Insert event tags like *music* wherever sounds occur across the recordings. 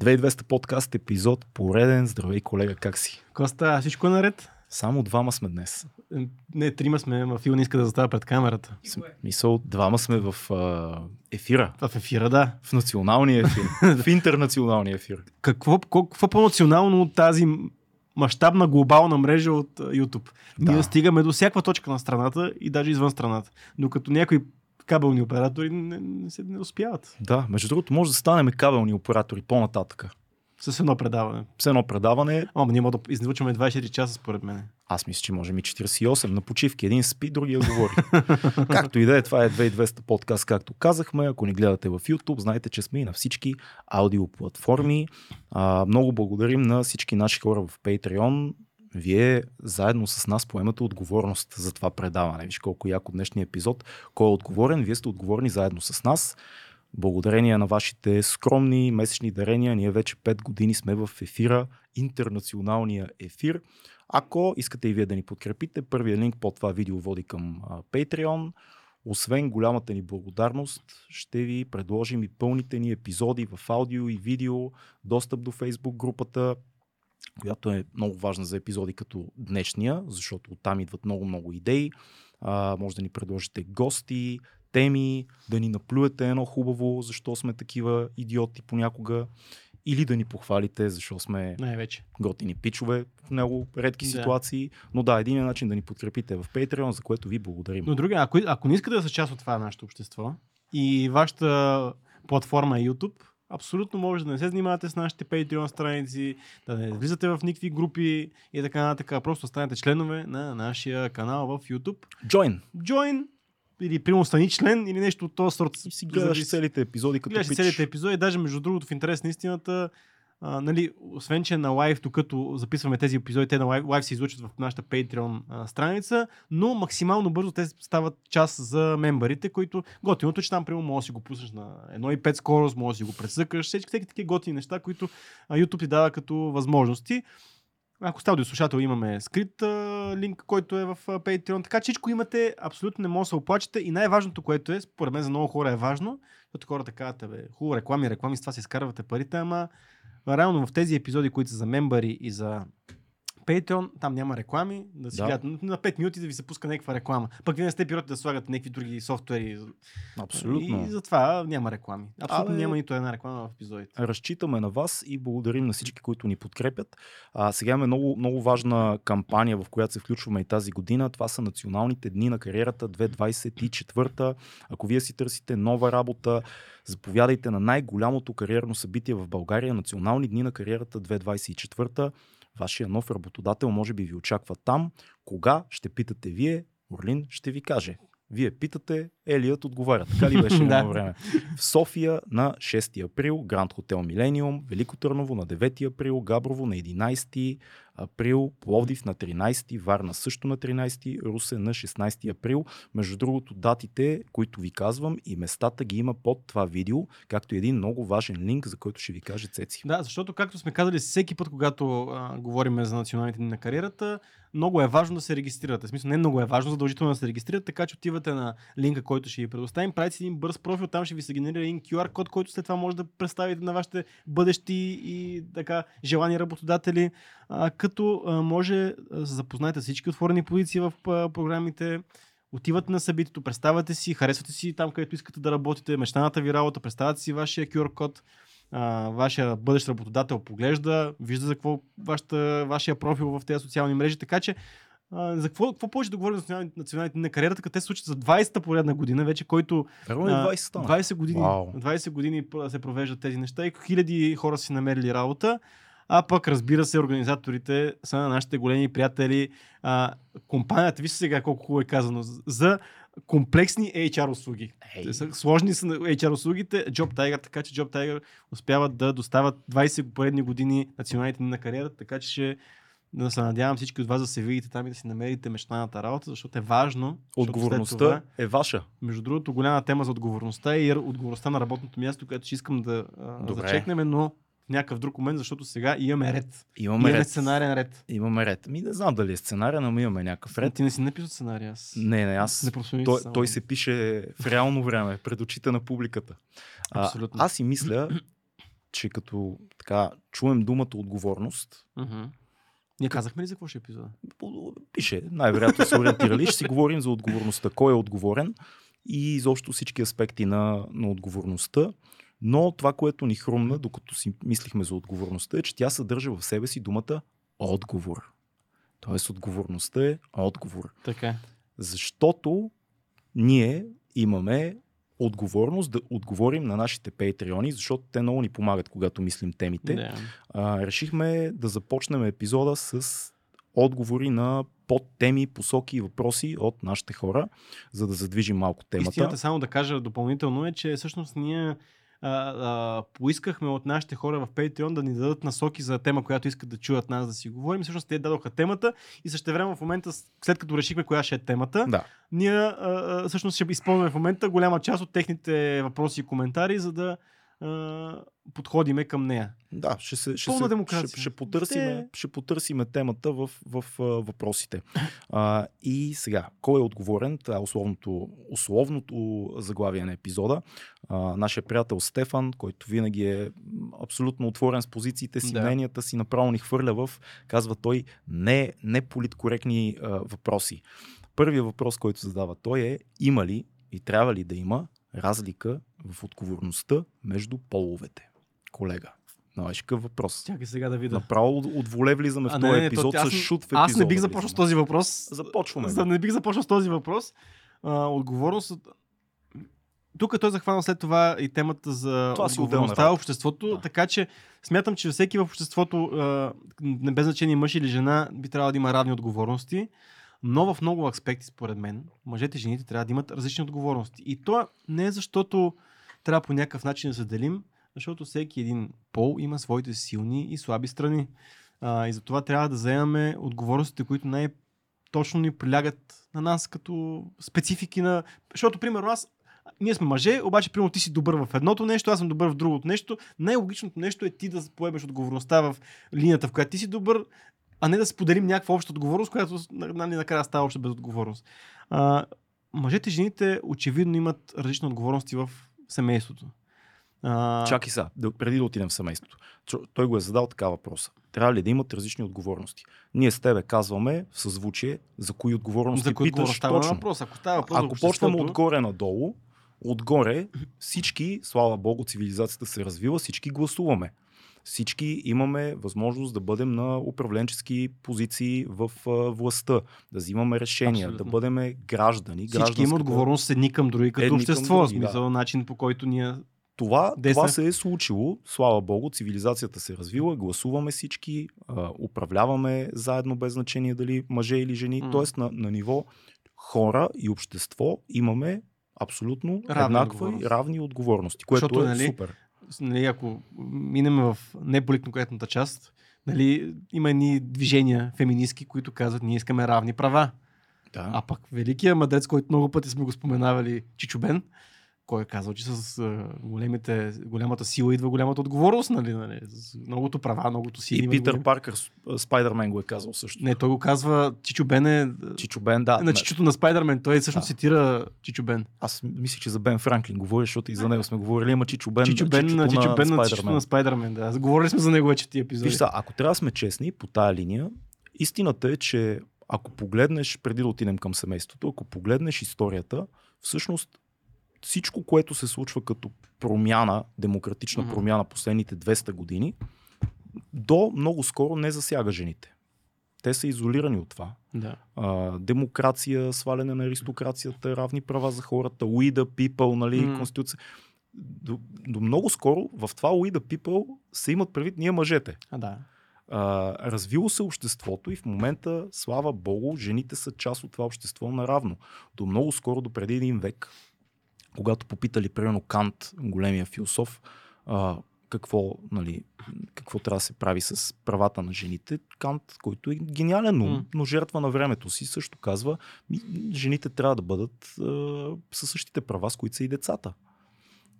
2200 подкаст епизод, пореден. Здравей, колега, как си? Коста, всичко е наред? Само двама сме днес. Не, трима сме, ма Фил не иска да застава пред камерата. Мисъл, двама сме в а, ефира. В ефира, да. В националния ефир. *laughs* в интернационалния ефир. Какво, какво, по-национално от тази мащабна глобална мрежа от YouTube? Да. Ние стигаме до всяка точка на страната и даже извън страната. Докато някои кабелни оператори не, не, се, не успяват Да, между другото, може да станем кабелни оператори по-нататъка. с едно предаване. С едно предаване, Ама ние може да излучваме 24 часа според мен. аз мисля, че можем и 48 на почивки. Един спи, другия говори. *laughs* както и да е, това е 2200 подкаст, както казахме. Ако ни гледате в YouTube, знаете, че сме и на всички аудиоплатформи. А, много благодарим на всички наши хора в Patreon. Вие заедно с нас поемате отговорност за това предаване. Виж колко яко днешния епизод. Кой е отговорен? Вие сте отговорни заедно с нас. Благодарение на вашите скромни месечни дарения, ние вече 5 години сме в ефира, интернационалния ефир. Ако искате и вие да ни подкрепите, първият линк под това видео води към Patreon. Освен голямата ни благодарност, ще ви предложим и пълните ни епизоди в аудио и видео, достъп до Facebook групата, която е много важна за епизоди като днешния, защото оттам идват много-много идеи. А, може да ни предложите гости, теми, да ни наплюете едно хубаво, защо сме такива идиоти понякога, или да ни похвалите, защо сме Най-вече. готини пичове в много редки Да. ситуации. Но да, един начин да ни подкрепите е в Patreon, за което ви благодарим. Но друга, ако, ако не искате да са част от това нашето общество и вашата платформа е YouTube, абсолютно може да не се занимавате с нашите Patreon страници, да не влизате в никакви групи и така нататък, просто станете членове на нашия канал в YouTube. Join! Join или примерно стани член или нещо от този сорт. И си гледаш целите епизоди като Гледаш пич. целите епизоди, даже между другото в интерес на истината, а, нали, освен че е на лайв, докато записваме тези епизоди, те на лайв, лайв се излучат в нашата Patreon а, страница, но максимално бързо те стават част за мембарите, които готиното, че там примерно може да си го пуснеш на 1.5 скорост, може да си го пресъкаш, всички всеки такива готини неща, които а, YouTube ти дава като възможности. Ако сте аудиослушател, имаме скрит а, линк, който е в а, Patreon. Така че всичко имате, абсолютно не може да се оплачете. И най-важното, което е, според мен за много хора е важно, защото хората казват, бе, хубаво, реклами, реклами, с това си изкарвате парите, ама реално в тези епизоди, които са за мембари и за Patreon, там няма реклами, да си Да. гледат на 5 минути да ви се пуска някаква реклама. Пък вие не сте пирати да слагате някакви други софтуери. Абсолютно. И затова няма реклами. Абсолютно Абе, няма нито една реклама в епизодите. Разчитаме на вас и благодарим на всички, които ни подкрепят. А, сега имаме много, много важна кампания, в която се включваме и тази година. Това са националните дни на кариерата 2024. Ако вие си търсите нова работа, заповядайте на най-голямото кариерно събитие в България, Национални дни на кариерата 2024. Вашия нов работодател може би ви очаква там. Кога ще питате вие, Орлин ще ви каже. Вие питате, Елият отговаря. Така ли беше *laughs* едно време? В София на 6 април, Гранд Хотел Милениум, Велико Търново на 9 април, Габрово на 11 април, Пловдив на 13, Варна също на 13, Русе на 16 април. Между другото, датите, които ви казвам и местата ги има под това видео, както и един много важен линк, за който ще ви каже Цеци. Да, защото както сме казали всеки път, когато а, говорим за националните дни на кариерата, много е важно да се регистрирате. В смисъл, не много е важно, задължително да се регистрирате, така че отивате на линка, който ще ви предоставим, правите си един бърз профил, там ще ви се генерира един QR код, който след това може да представите на вашите бъдещи и така желани работодатели, а, а, може да се запознаете с всички отворени позиции в а, програмите, отивате на събитието, представяте си, харесвате си там, където искате да работите, мечтаната ви работа, представяте си вашия QR код, а, вашия бъдещ работодател поглежда, вижда за какво вашата, вашия профил в тези социални мрежи, така че а, за какво, какво повече да говорим за националните, националните на кариерата, като те се случат за 20-та поредна година, вече който а, 20 стана? 20 години, Вау. 20 години се провеждат тези неща и хиляди хора си намерили работа. А пък, разбира се, организаторите са на нашите големи приятели. А, компанията, вижте сега колко хубаво е казано, за комплексни HR услуги. Те са сложни са HR услугите, Job Tiger, така че Job Tiger успяват да доставят 20 поредни години националните дни на кариерата, така че ще да се надявам всички от вас да се видите там и да си намерите мечтаната работа, защото е важно. Отговорността това- е ваша. между другото, голяма тема за отговорността и отговорността на работното място, което ще искам да Добре. зачекнем, но в някакъв друг момент, защото сега имаме ред. Имаме, Имаме ред. сценарен ред. Имаме ред. Ми не знам дали е сценария, но ми имаме някакъв Ред. Ти не си написал сценария. Аз... Не, не, аз. Не Той, той се пише в реално време, пред очите на публиката. А, Абсолютно. аз си мисля, че като така чуем думата отговорност. Ние казахме ли за какво ще е епизода? пише, най-вероятно се ориентирали, ще си говорим за отговорността, кой е отговорен и изобщо всички аспекти на, на отговорността. Но това, което ни хрумна, докато си мислихме за отговорността, е, че тя съдържа в себе си думата отговор. Тоест отговорността е отговор. Така е. Защото ние имаме отговорност да отговорим на нашите патреони, защото те много ни помагат, когато мислим темите. Да. А, решихме да започнем епизода с отговори на подтеми, посоки и въпроси от нашите хора, за да задвижим малко темата. Истината, само да кажа допълнително е, че всъщност ние а, а, поискахме от нашите хора в Patreon да ни дадат насоки за тема, която искат да чуят нас да си говорим. Всъщност те дадоха темата и също време в момента, след като решихме коя ще е темата, Да. ние а, всъщност ще използваме в момента голяма част от техните въпроси и коментари, за да подходиме към нея. Да, ще, се, ще, Пълна се, демокрация. ще, ще, потърсиме, Ще- ще потърсиме темата в, в, в въпросите. А, и сега, кой е отговорен? Това е условното, условното заглавие на епизода. А, нашия приятел Стефан, който винаги е абсолютно отворен с позициите си, Да. мненията си, направо ни хвърля в, казва той, не, не политкоректни а, въпроси. Първият въпрос, който задава той е, има ли и трябва ли да има разлика в отговорността между половете? Колега, знаеш какъв въпрос? Чакай сега да видя. Направо от- воле влизаме в този епизод с шут в епизода. Аз не бих започнал с този въпрос. Започваме. За не бих започнал с този въпрос. А, отговорност. Тук той захвана след това и темата за Това отговорността в обществото, Да. така че смятам, че всеки в обществото, а, не без значение мъж или жена, би трябвало да има равни отговорности, но в много аспекти, според мен, мъжете и жените трябва да имат различни отговорности. И то не е защото трябва по някакъв начин да се делим, защото всеки един пол има своите силни и слаби страни. А, и затова трябва да заемаме отговорностите, които най- точно ни прилягат на нас като специфики на... Защото, примерно, аз ние сме мъже, обаче, примерно, ти си добър в едното нещо, аз съм добър в другото нещо. Най-логичното нещо е ти да поемеш отговорността в линията, в която ти си добър, а не да споделим някаква обща отговорност, която нали, накрая става обща безотговорност. А, мъжете и жените очевидно имат различни отговорности в семейството. А, Чакай сега, преди да отидем в семейството. Той го е задал така въпроса. Трябва ли да имат различни отговорности? Ние с тебе казваме в съзвучие за кои отговорности за кои питаш става точно. въпрос? Ако става въпрос Ако почнем отгоре надолу, отгоре всички, слава богу, цивилизацията се развива, всички гласуваме. Всички имаме възможност да бъдем на управленчески позиции в властта, да взимаме решения, Абсолютно. да бъдем граждани. Всички имат отговорност едни към други като Едни общество. други, смисъл, начин по който ние Това, Десна. това се е случило, слава богу, цивилизацията се е развила, гласуваме всички, а, управляваме заедно без значение дали мъже или жени, М. т.е. На, на ниво хора и общество имаме абсолютно Равна еднаква и равни отговорности, което Защото, е нали, супер. Нали, ако минем в неполиткоректната част, нали, има едни движения феминистки, които казват, ние искаме равни права. Да. А пък великият мъдрец, който много пъти сме го споменавали, Чичобен, кой е казал, че с големите, голямата сила идва голямата отговорност, нали, нали, с многото права, многото сили. и има Питър големи- Паркър, Спайдермен го е казал също. Не, той го казва, Чичо Бен е Чичо Бен, да. на чичото на Спайдермен. Той всъщност Да. цитира Чичо Бен. Аз мисля, че за Бен Франклин говориш, защото и за него сме говорили, ама Чичо Бен, Чичо Бен, на Чичо Бен на чичото Спайдермен. на Спайдермен. Да. Говорили сме за него вече тия епизоди. Виж са, ако трябва да сме честни по тая линия, истината е, че ако погледнеш, преди да отидем към семейството, ако погледнеш историята, всъщност всичко, което се случва като промяна, демократична Мгм. промяна последните 200 години, до много скоро не засяга жените. Те са изолирани от това. Да. А, демокрация, сваляне на аристокрацията, равни права за хората, we the people, нали, Мгм. конституция. До, до много скоро в това we the people се имат предвид ние мъжете. А, да. А, развило се обществото и в момента, слава богу, жените са част от това общество наравно. До много скоро, до преди един век, когато попитали, примерно, Кант, големия философ, а, какво, нали, какво трябва да се прави с правата на жените, Кант, който е гениален ум, но жертва на времето си, също казва, ми, жените трябва да бъдат а, със същите права, с които са и децата.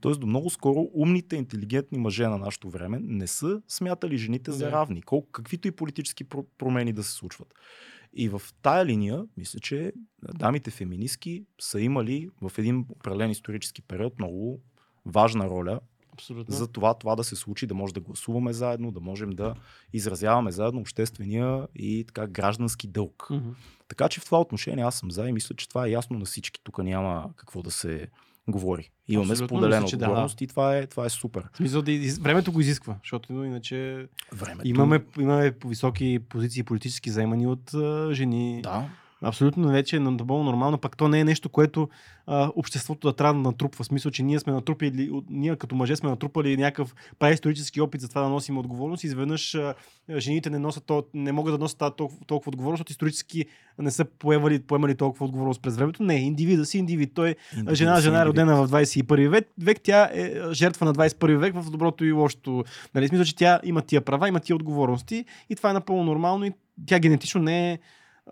Тоест до много скоро умните, интелигентни мъже на нашето време не са смятали жените за равни, колко, каквито и политически про- промени да се случват. И в тая линия, мисля, че дамите феминистки са имали в един определен исторически период много важна роля, Абсолютно. за това това да се случи, да може да гласуваме заедно, да можем да изразяваме заедно обществения и така граждански дълг. Мгм. Така че в това отношение аз съм за и мисля, че това е ясно на всички. Тук няма какво да се говори. Имаме Абсолютно, споделена мисля, че да, отговорност и това е, това е супер. В смисъл да времето го изисква, защото иначе Времето. имаме, имаме високи позиции политически заемани от а, жени. Да, Абсолютно вече е напълно нормално, пък то не е нещо, което а, обществото да трябва да натрупва. В смисъл, че ние сме натрупали, от- ние като мъже сме натрупали някакъв праисторически опит за това да носим отговорност и изведнъж а, жените не, носят, не могат да носят толкова, толкова отговорност, защото исторически не са поемали, поемали толкова отговорност през времето. Не, индивида си индивид. Той индивид жена, жена е индивид. родена в 21 век, век, тя е жертва на 21 век в доброто и лошото. Нали, смисъл, че тя има тия права, има тия отговорности и това е напълно нормално и тя генетично не е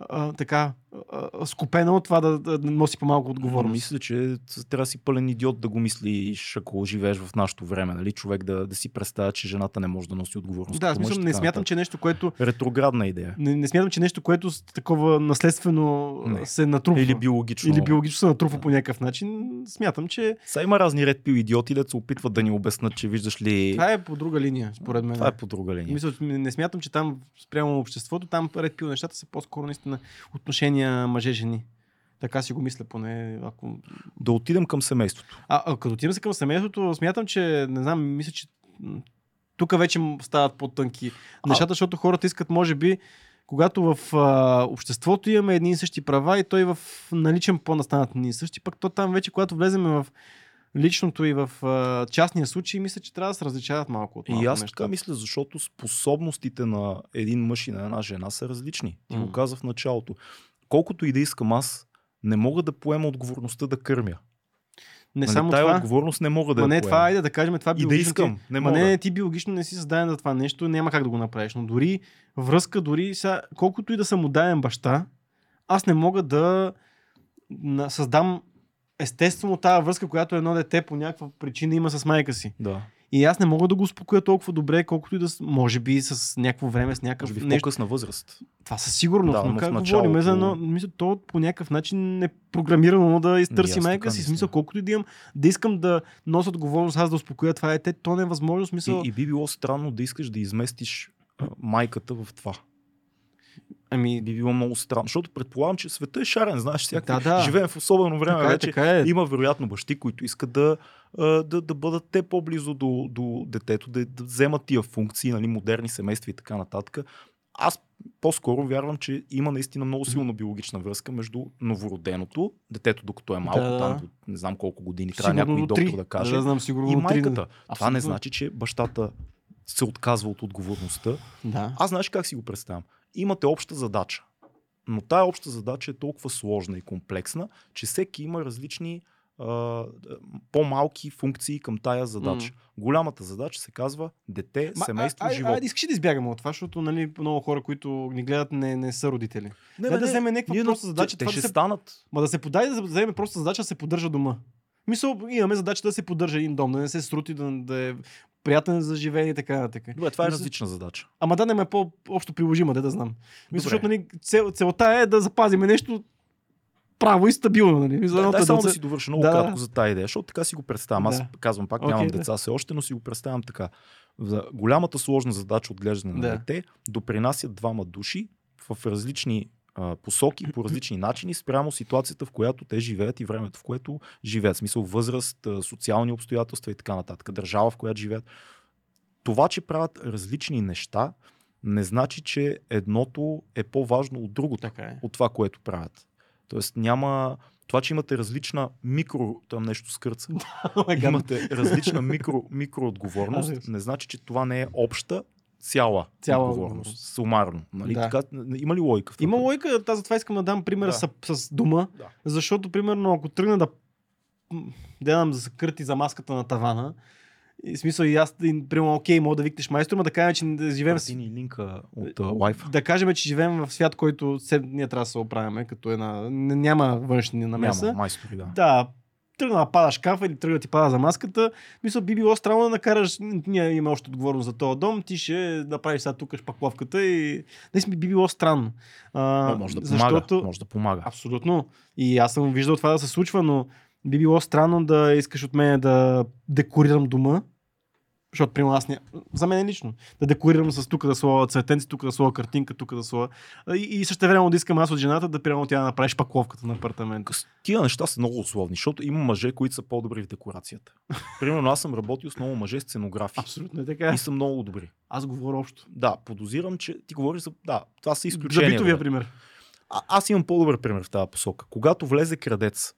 а, така скупена от това да, да, носи по-малко отговорност. Мисля, че трябва да си пълен идиот да го мислиш, ако живееш в нашето време. Нали? Човек да, да си представя, че жената не може да носи отговорност. да, смисъл, не смятам, че нещо, което Ретро идея. не, не смятам, че нещо, което такова наследствено Не. се натрупва. Или биологично. Или биологично се натрупва Да. по някакъв начин. Смятам, че Сега има разни ред пил идиоти, да се опитват да ни обяснат, че виждаш ли. това е по друга линия, според мен. това е по друга линия. Мисля, не смятам, че там спрямо обществото, там ред пил нещата са по-скоро наистина отношения мъже-жени. Така си го мисля поне. Ако... Да отидем към семейството. А, а като отидем се към семейството, смятам, че не знам, мисля, че тук вече стават по-тънки нещата, защото хората искат, може би, когато в а, обществото имаме едни и същи права и той в наличен план станат едни и същи, пък то там вече, когато влеземе в личното и в а, частния случай, мисля, че трябва да се различават малко от малко И аз неща. така мисля, защото способностите на един мъж и на една жена са различни. Ти М. го казах в началото. Колкото и да искам аз, не мога да поема отговорността да кърмя. Не Нали, само тая това. отговорност не мога да Ма не, поема. това, айде да кажем, това И да искам. Ти, Не ма мога. не, ти биологично не си създаден за това нещо, няма как да го направиш. Но дори връзка, дори сега, колкото и да съм отдаен баща, аз не мога да създам естествено тази връзка, която едно дете по някаква причина има с майка си. Да. И аз не мога да го успокоя толкова добре, колкото и да, може би с някакво време, с някакъв Може би в нещо. по-късна възраст. Това със сигурност, Да, но но как началото- говорим за едно, мисля, то по някакъв начин е програмирано да изтърси аз майка си. Смисъл, колкото и да имам, да искам да нося отговорност, аз да успокоя това дете, то не е възможно. Смисъл, И, и би било странно да искаш да изместиш майката в това. ами, Би било много странно, защото предполагам, че света е шарен, знаеш, всякакви. Да, да. Живеем в особено време така е, вече. така е. Има вероятно бащи, които искат да, да, да бъдат те по-близо до, до детето, да, да вземат тия функции, нали, модерни семейства и така нататък. Аз по-скоро вярвам, че има наистина много силна биологична връзка между новороденото, детето докато е малко, Да, там не знам колко години, трябва Сигурно някой доктор да каже, Да, знам, сигурно и майката. Това не значи, че бащата се отказва от отговорността. Да. Аз знаеш как си го представям? Имате обща задача. Но тая обща задача е толкова сложна и комплексна, че всеки има различни а, по-малки функции към тая задача. Голямата задача се казва дете, Ма, семейство, а, живот. Айде, искаш ли да избягаме от това, защото нали, много хора, които ни гледат, не, не са родители. не, да вземе някаква ние, проста задача, Те, те ще да се- станат. Ма да се подаде да вземе просто задача да се поддържа дома. Мисъл, имаме задача да се поддържа един дом, да не се срути, да, да е приятен за живеене и така нататък. Добре, това е различна задача. Ама да не е по-общо приложима, да да знам. Мисля, защото нали, цел, целта е да запазиме нещо право и стабилно. Нали? За Да, дай е само да да си довърша много Да, кратко за тази идея, защото така си го представям. Аз Да. казвам пак, нямам да. деца все още, но си го представям така. За голямата сложна задача отглеждане на Да. дете допринасят двама души в различни а, посоки, по различни начини, спрямо ситуацията, в която те живеят и времето, в което живеят. В смисъл възраст, социални обстоятелства и така нататък. Държава, в която живеят. Това, че правят различни неща, не значи, че едното е по-важно от другото Така е. от това, което правят. Тоест няма... Това, че имате различна микро... Там нещо скърца. *laughs* имате различна микро, микроотговорност, не значи, че това не е обща цяла, Цяла отговорност. Сумарно. Нали? Да. Така, има ли това? Има логика, аз затова искам да дам пример Да. с, с дома, Да. защото, примерно, ако тръгна да да дам за кръти за маската на тавана, и смисъл и аз, примерно, окей, мога да викнеш майстор, но да кажем, че да живеем ни линка от uh, Wi-Fi. да кажем, че живеем в свят, който се, ние трябва да се оправяме, като една... Няма външни намеса. Няма майстори, да. Да, тръгна да пада шкафа или тръгна да ти пада за маската. Мисля, би било странно да накараш, ние имаме още отговорност за този дом, ти ще направиш сега тук шпакловката и наистина би било странно. А, Но може да помага. защото... Може да помага. Абсолютно. И аз съм виждал това да се случва, но би било странно да искаш от мен да декорирам дома Защото при аз ня... За мен лично. Да декорирам с тук да слова цветенци, тук да слова картинка, тук да слова. И, и също време да искам аз от жената да примерно тя да направиш паковката на апартамента. С- Тия неща са много условни, защото има мъже, които са по-добри в декорацията. *laughs* Примерно аз съм работил с много мъже сценографи. Абсолютно е така. И са много добри. Аз говоря общо. Да, подозирам, че ти говориш за... Да, това са За изключения. битовия бе. пример. А, аз имам по-добър пример в тази посока. Когато влезе крадец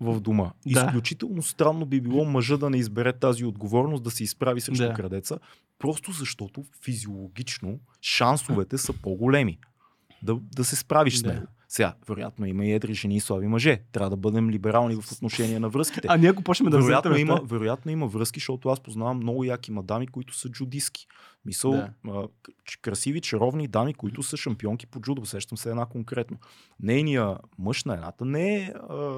в дома, Да. изключително странно би било мъжа да не избере тази отговорност да се изправи срещу Да. крадеца, просто защото физиологично шансовете са по-големи да, да се справиш с Да. него. Сега, вероятно има и едри жени и слаби мъже. Трябва да бъдем либерални в отношение на връзките. А ние ако почнем да вероятно, има, вероятно има връзки, защото аз познавам много яки мадами, които са джудиски. Мисъл, Да. а, красиви, чаровни дами, които са шампионки по джудо. Сещам се една конкретно. Нейният мъж на едната не е а,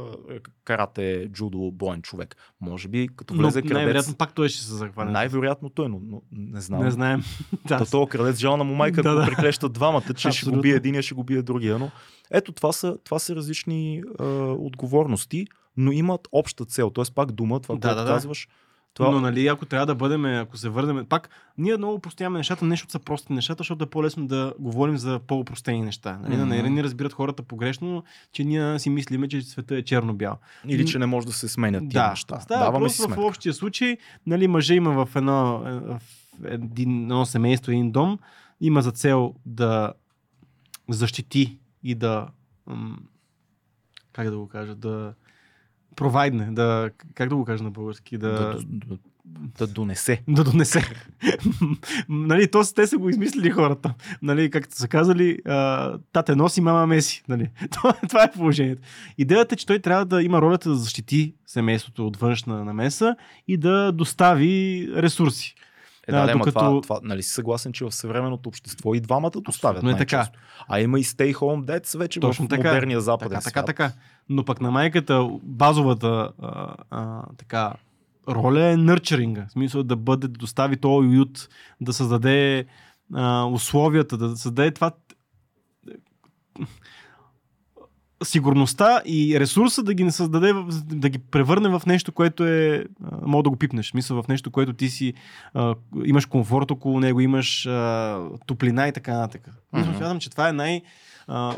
карате джудо боен човек. Може би като но влезе крадец, най-вероятно пак той ще се захване. най-вероятно той, но, но не знам. Не знаем. *laughs* да, този крадец жал му майка, Да, да, приклещат двамата, че ще го Абсолютно. бие единия, ще го бие другия. Но ето това са, това са различни а, отговорности, но имат обща цел. Тоест пак дума, това, Да, което да, да. казваш. Това... Но нали, ако трябва да бъдем, ако се върнем, пак ние много простяваме нещата, нещо са прости нещата, защото е по-лесно да говорим за по-простени неща. Нали? Mm-hmm. Не разбират хората погрешно, че ние си мислиме, че света е черно-бял. Или че не може да се сменят тия Да, неща. става Даваме въпрос в общия случай, нали, мъже има в едно, е, в един, едно семейство, един дом, има за цел да защити и да как да го кажа, да провайдне, да, как да го кажа на български, да, Да, да, да донесе. *laughs* да донесе. нали, то, те са го измислили хората. Нали, както са казали, тате носи, мама меси. Нали. *laughs* това е положението. Идеята е, че той трябва да има ролята да защити семейството от външна намеса и да достави ресурси. Е, Да, да, докато- това, това, нали си съгласен, че в съвременното общество и двамата доставят Абсолютно е така. А има и stay home dads вече Точно в така. модерния западен Така, така, свят. така. Но пък на майката базовата а, а, така, роля е нърчеринга. В смисъл да бъде, да достави този уют, да създаде а, условията, да създаде това сигурността и ресурса да ги не създаде, да ги превърне в нещо, което е, мога да го пипнеш, смисъл в нещо, което ти си, а, имаш комфорт около него, имаш а, топлина и така нататък. Мгм. Смятам, че това е най... А,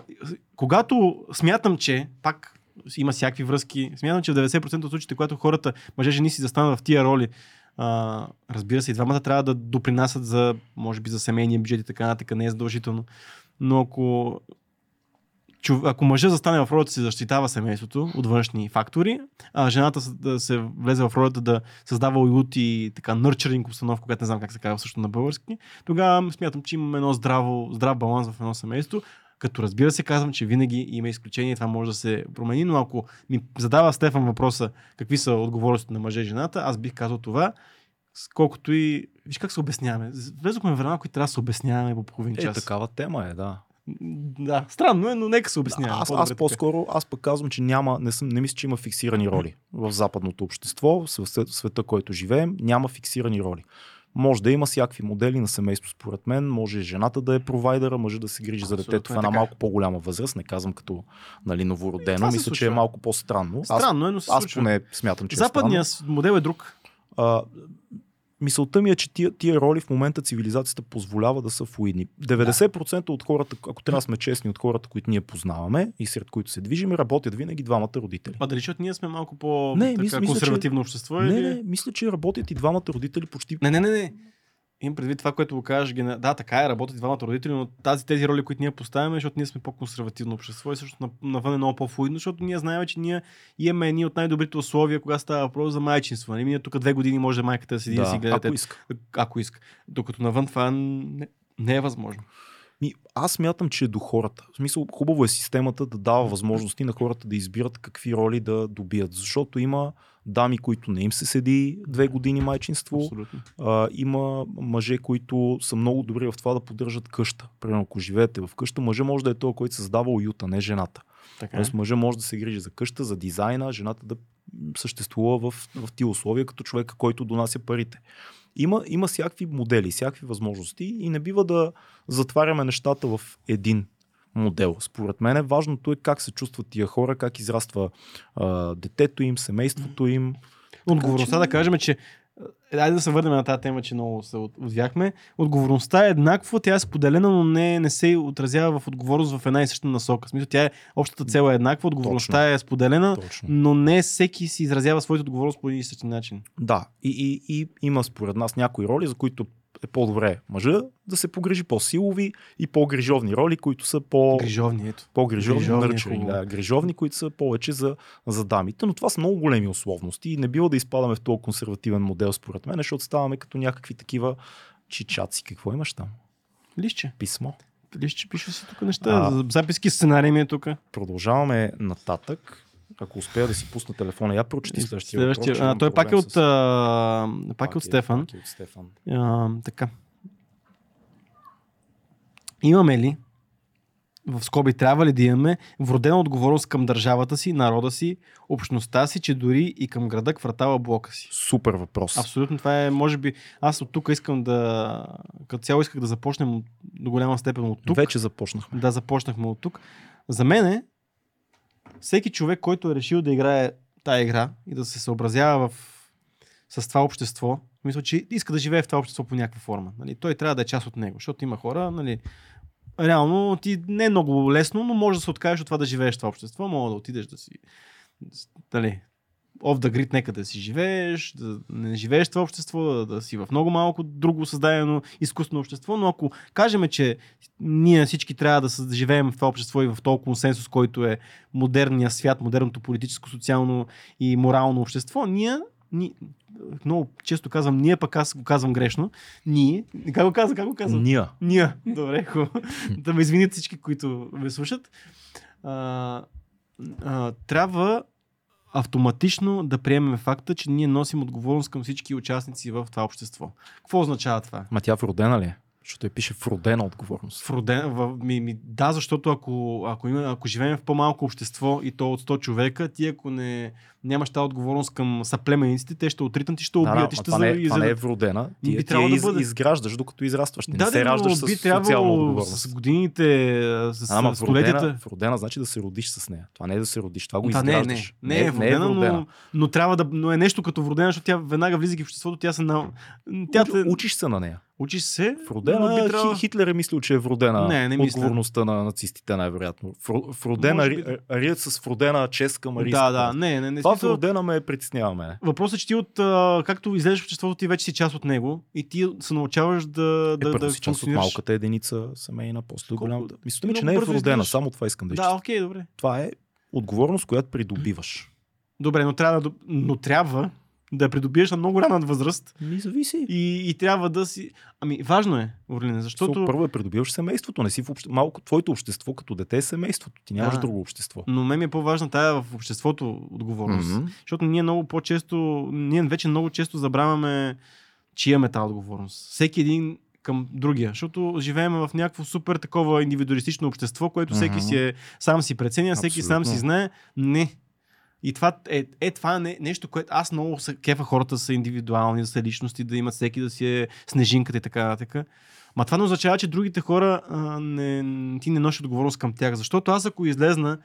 когато смятам, че пак има всякакви връзки, смятам, че в 90% от случаите, когато хората, мъже, жени си застанат в тия роли, а, разбира се, и двамата трябва да допринасят за, може би, за семейния бюджет и така нататък, не е задължително. Но ако ако мъжът застане в ролята си защитава семейството от външни фактори, а жената се влезе в ролята да създава уют и така нърчеринг обстановка, която не знам как се казва също на български, тогава смятам, че имаме едно здраво, здрав баланс в едно семейство. Като разбира се, казвам, че винаги има изключение, това може да се промени, но ако ми задава Стефан въпроса какви са отговорностите на мъже и жената, аз бих казал това, колкото и... Виж как се обясняваме. Влезохме в времена, които трябва да се обясняваме по половин Е, час. такава тема е, да. Да, странно е, но нека се. Аз, По-добре аз така. по-скоро, аз пък казвам, че няма, не, съм, не мисля, че има фиксирани роли в западното общество, в света, който живеем, няма фиксирани роли. Може да има всякакви модели на семейство, според мен. Може жената да е провайдера, мъже да се грижи за Абсолютно детето в е една така. малко по-голяма възраст. Не казвам като нали, новородено. Мисля, че е малко по-странно. Аз, Странно е, но се аз случва. поне смятам, че Западният е странно. модел е друг. А, мисълта ми е, че тия, тия роли в момента цивилизацията позволява да са флуидни. 90% от хората, ако трябва да сме честни, от хората, които ние познаваме и сред които се движим, работят винаги двамата родители. А дали, защото ние сме малко по Не, така, мисля- мисля, консервативно общество? Не, или... не, мисля, че работят и двамата родители почти. не, не, не, не. Имам предвид това, което го кажеш. гена- Да, така е, работят двамата родители, но тази, тези роли, които ние поставяме, защото ние сме по-консервативно общество и също на- навън е много по-флуидно, защото ние знаем, че ние имаме едни от най-добрите условия, когато става въпрос за майчинство. Нали? Ние тук две години може майката да седи да, да си гледа ако, иска. ако иска. Докато навън това не, не е възможно. Ми, аз мятам, че е до хората. В смисъл, хубаво е системата да дава възможности на хората да избират какви роли да добият. Защото има дами, които не им се седи две години майчинство. Абсолютно. А, има мъже, които са много добри в това да поддържат къща. Примерно, ако живеете в къща, мъже може да е този, който създава уюта, не жената. Така е. Тоест, мъже може да се грижи за къща, за дизайна, жената да съществува в, в тия условия като човека, който донася парите. Има, има всякакви модели, всякакви възможности и не бива да затваряме нещата в един модел. Според мен важното е как се чувстват тия хора, как израства а, детето им, семейството им. Отговорността да кажем, че Айде да се върнем на тази тема, че много се от- отвяхме. Отговорността е еднаква, тя е споделена, но не, не се отразява в отговорност в една и съща насока. В смисъл, тя е, общата цел е еднаква, отговорността е споделена, Точно. но не всеки си изразява своята отговорност по един и същи начин. Да, и, и, и има според нас някои роли, за които е по-добре мъжа да се погрижи по-силови и по-грижовни роли, които са по... Грижовни, ето. По-грижовни, Грижовни нърчери, хубаво. да, грижовни, които са повече за, за дамите, но това са много големи условности и не бива да изпадаме в този консервативен модел според мен, защото ставаме като някакви такива чичаци. Какво имаш там? Лище. Писмо. Лище пише си тук неща. А. Записки, сценарий ми е тук. Продължаваме нататък. Ако успея да си пусна телефона, я прочети следващия, Следващия. въпрос. А, той пак е от, с- а, пак е от Стефан. Пак е от Стефан. А, така. Имаме ли, в скоби трябва ли да имаме, вродена отговорност към държавата си, народа си, общността си, че дори и към града, квартала, блока си? Супер въпрос. Абсолютно, това е, може би, аз от тук искам да, като цяло исках да започнем до голяма степен от тук. Вече започнахме. Да, започнахме от тук. За мен е, всеки човек, който е решил да играе тая игра и да се съобразява в, с това общество, мисля, че иска да живее в това общество по някаква форма. Нали? Той трябва да е част от него, защото има хора, нали, реално ти не е много лесно, но може да се откажеш от това да живееш в това общество, мога да отидеш да си нали, off the grid нека да си живееш, да не живееш в това общество, да, да си в много малко друго създадено изкуствено общество, но ако кажем, че ние всички трябва да, живеем в това общество и в този консенсус, който е модерния свят, модерното политическо, социално и морално общество, ние, ни, много често казвам ние, пък аз го казвам грешно, ние, как го казвам, как го казвам? Ния. Ние. Добре, хубаво. да ме извинят всички, които ме слушат. А, а, трябва автоматично да приемем факта, че ние носим отговорност към всички участници в това общество. Какво означава това? Ма тя вродена ли е? Защото я пише вродена отговорност. В роден, в, ми, ми, да, защото ако, ако, има, ако живеем в по-малко общество и то от 100 човека, ти ако не, нямаш тази отговорност към съплемениците, те ще отритнат и ще Да, да, убият и ще това, не, е- това не е вродена. Ти, Би ти я да бъде. изграждаш, докато израстваш. Не Да, се да, раждаш с социална отговорност. с годините, а, с, Ама с вродена, столетията. вродена значи да се родиш с нея. Това не е да се родиш, това го Това не е, не, изграждаш. не, е вродена, но, но, трябва да, но е нещо като вродена, защото тя веднага влизайки в обществото, тя се на... Тя те, Уч, учиш се на нея. Учиш се, Вродена, би Хи- Хитлер е мислил, че е вродена Не, не мисля. отговорността на нацистите най-вероятно. Вродена, би ри- арият с вродена чест марийска. Да, да, не, не, не. Това смисъл- вродена ме притеснява мене. Въпросът е, че ти от, а, както излезеш в обществото, ти вече си част от него и ти се научаваш да, Е, да, първо да си част от малката единица семейна, после Колко- голямата. Мисля ми, че не е вродена, изглеждаш. само това искам да Да, изчиста. окей, добре. Това е отговорност, която придобиваш. Добре, но трябва да, но трябва да я придобиеш на много ранна възраст Ми зависи. и, и трябва да си... Ами, важно е, Орлине, защото... Защото... Първо е придобиваш семейството, не си в обще... малко твоето общество като дете е семейството. Ти нямаш Да. друго общество. Но мен ми е по-важна тая в обществото отговорност. Мгм. Защото ние много по-често, ние вече много често забравяме, че имаме тази отговорност. Всеки един към другия, защото живеем в някакво супер такова индивидуалистично общество, което всеки си е, сам си преценя, всеки сам си знае. Не. И това е, е това е нещо, което аз много се кефа хората са индивидуални, да са личности, да имат всеки да си е снежинката и така нататък. Ма това не означава, че другите хора а, не, ти не носиш отговорност към тях. Защото аз ако излезна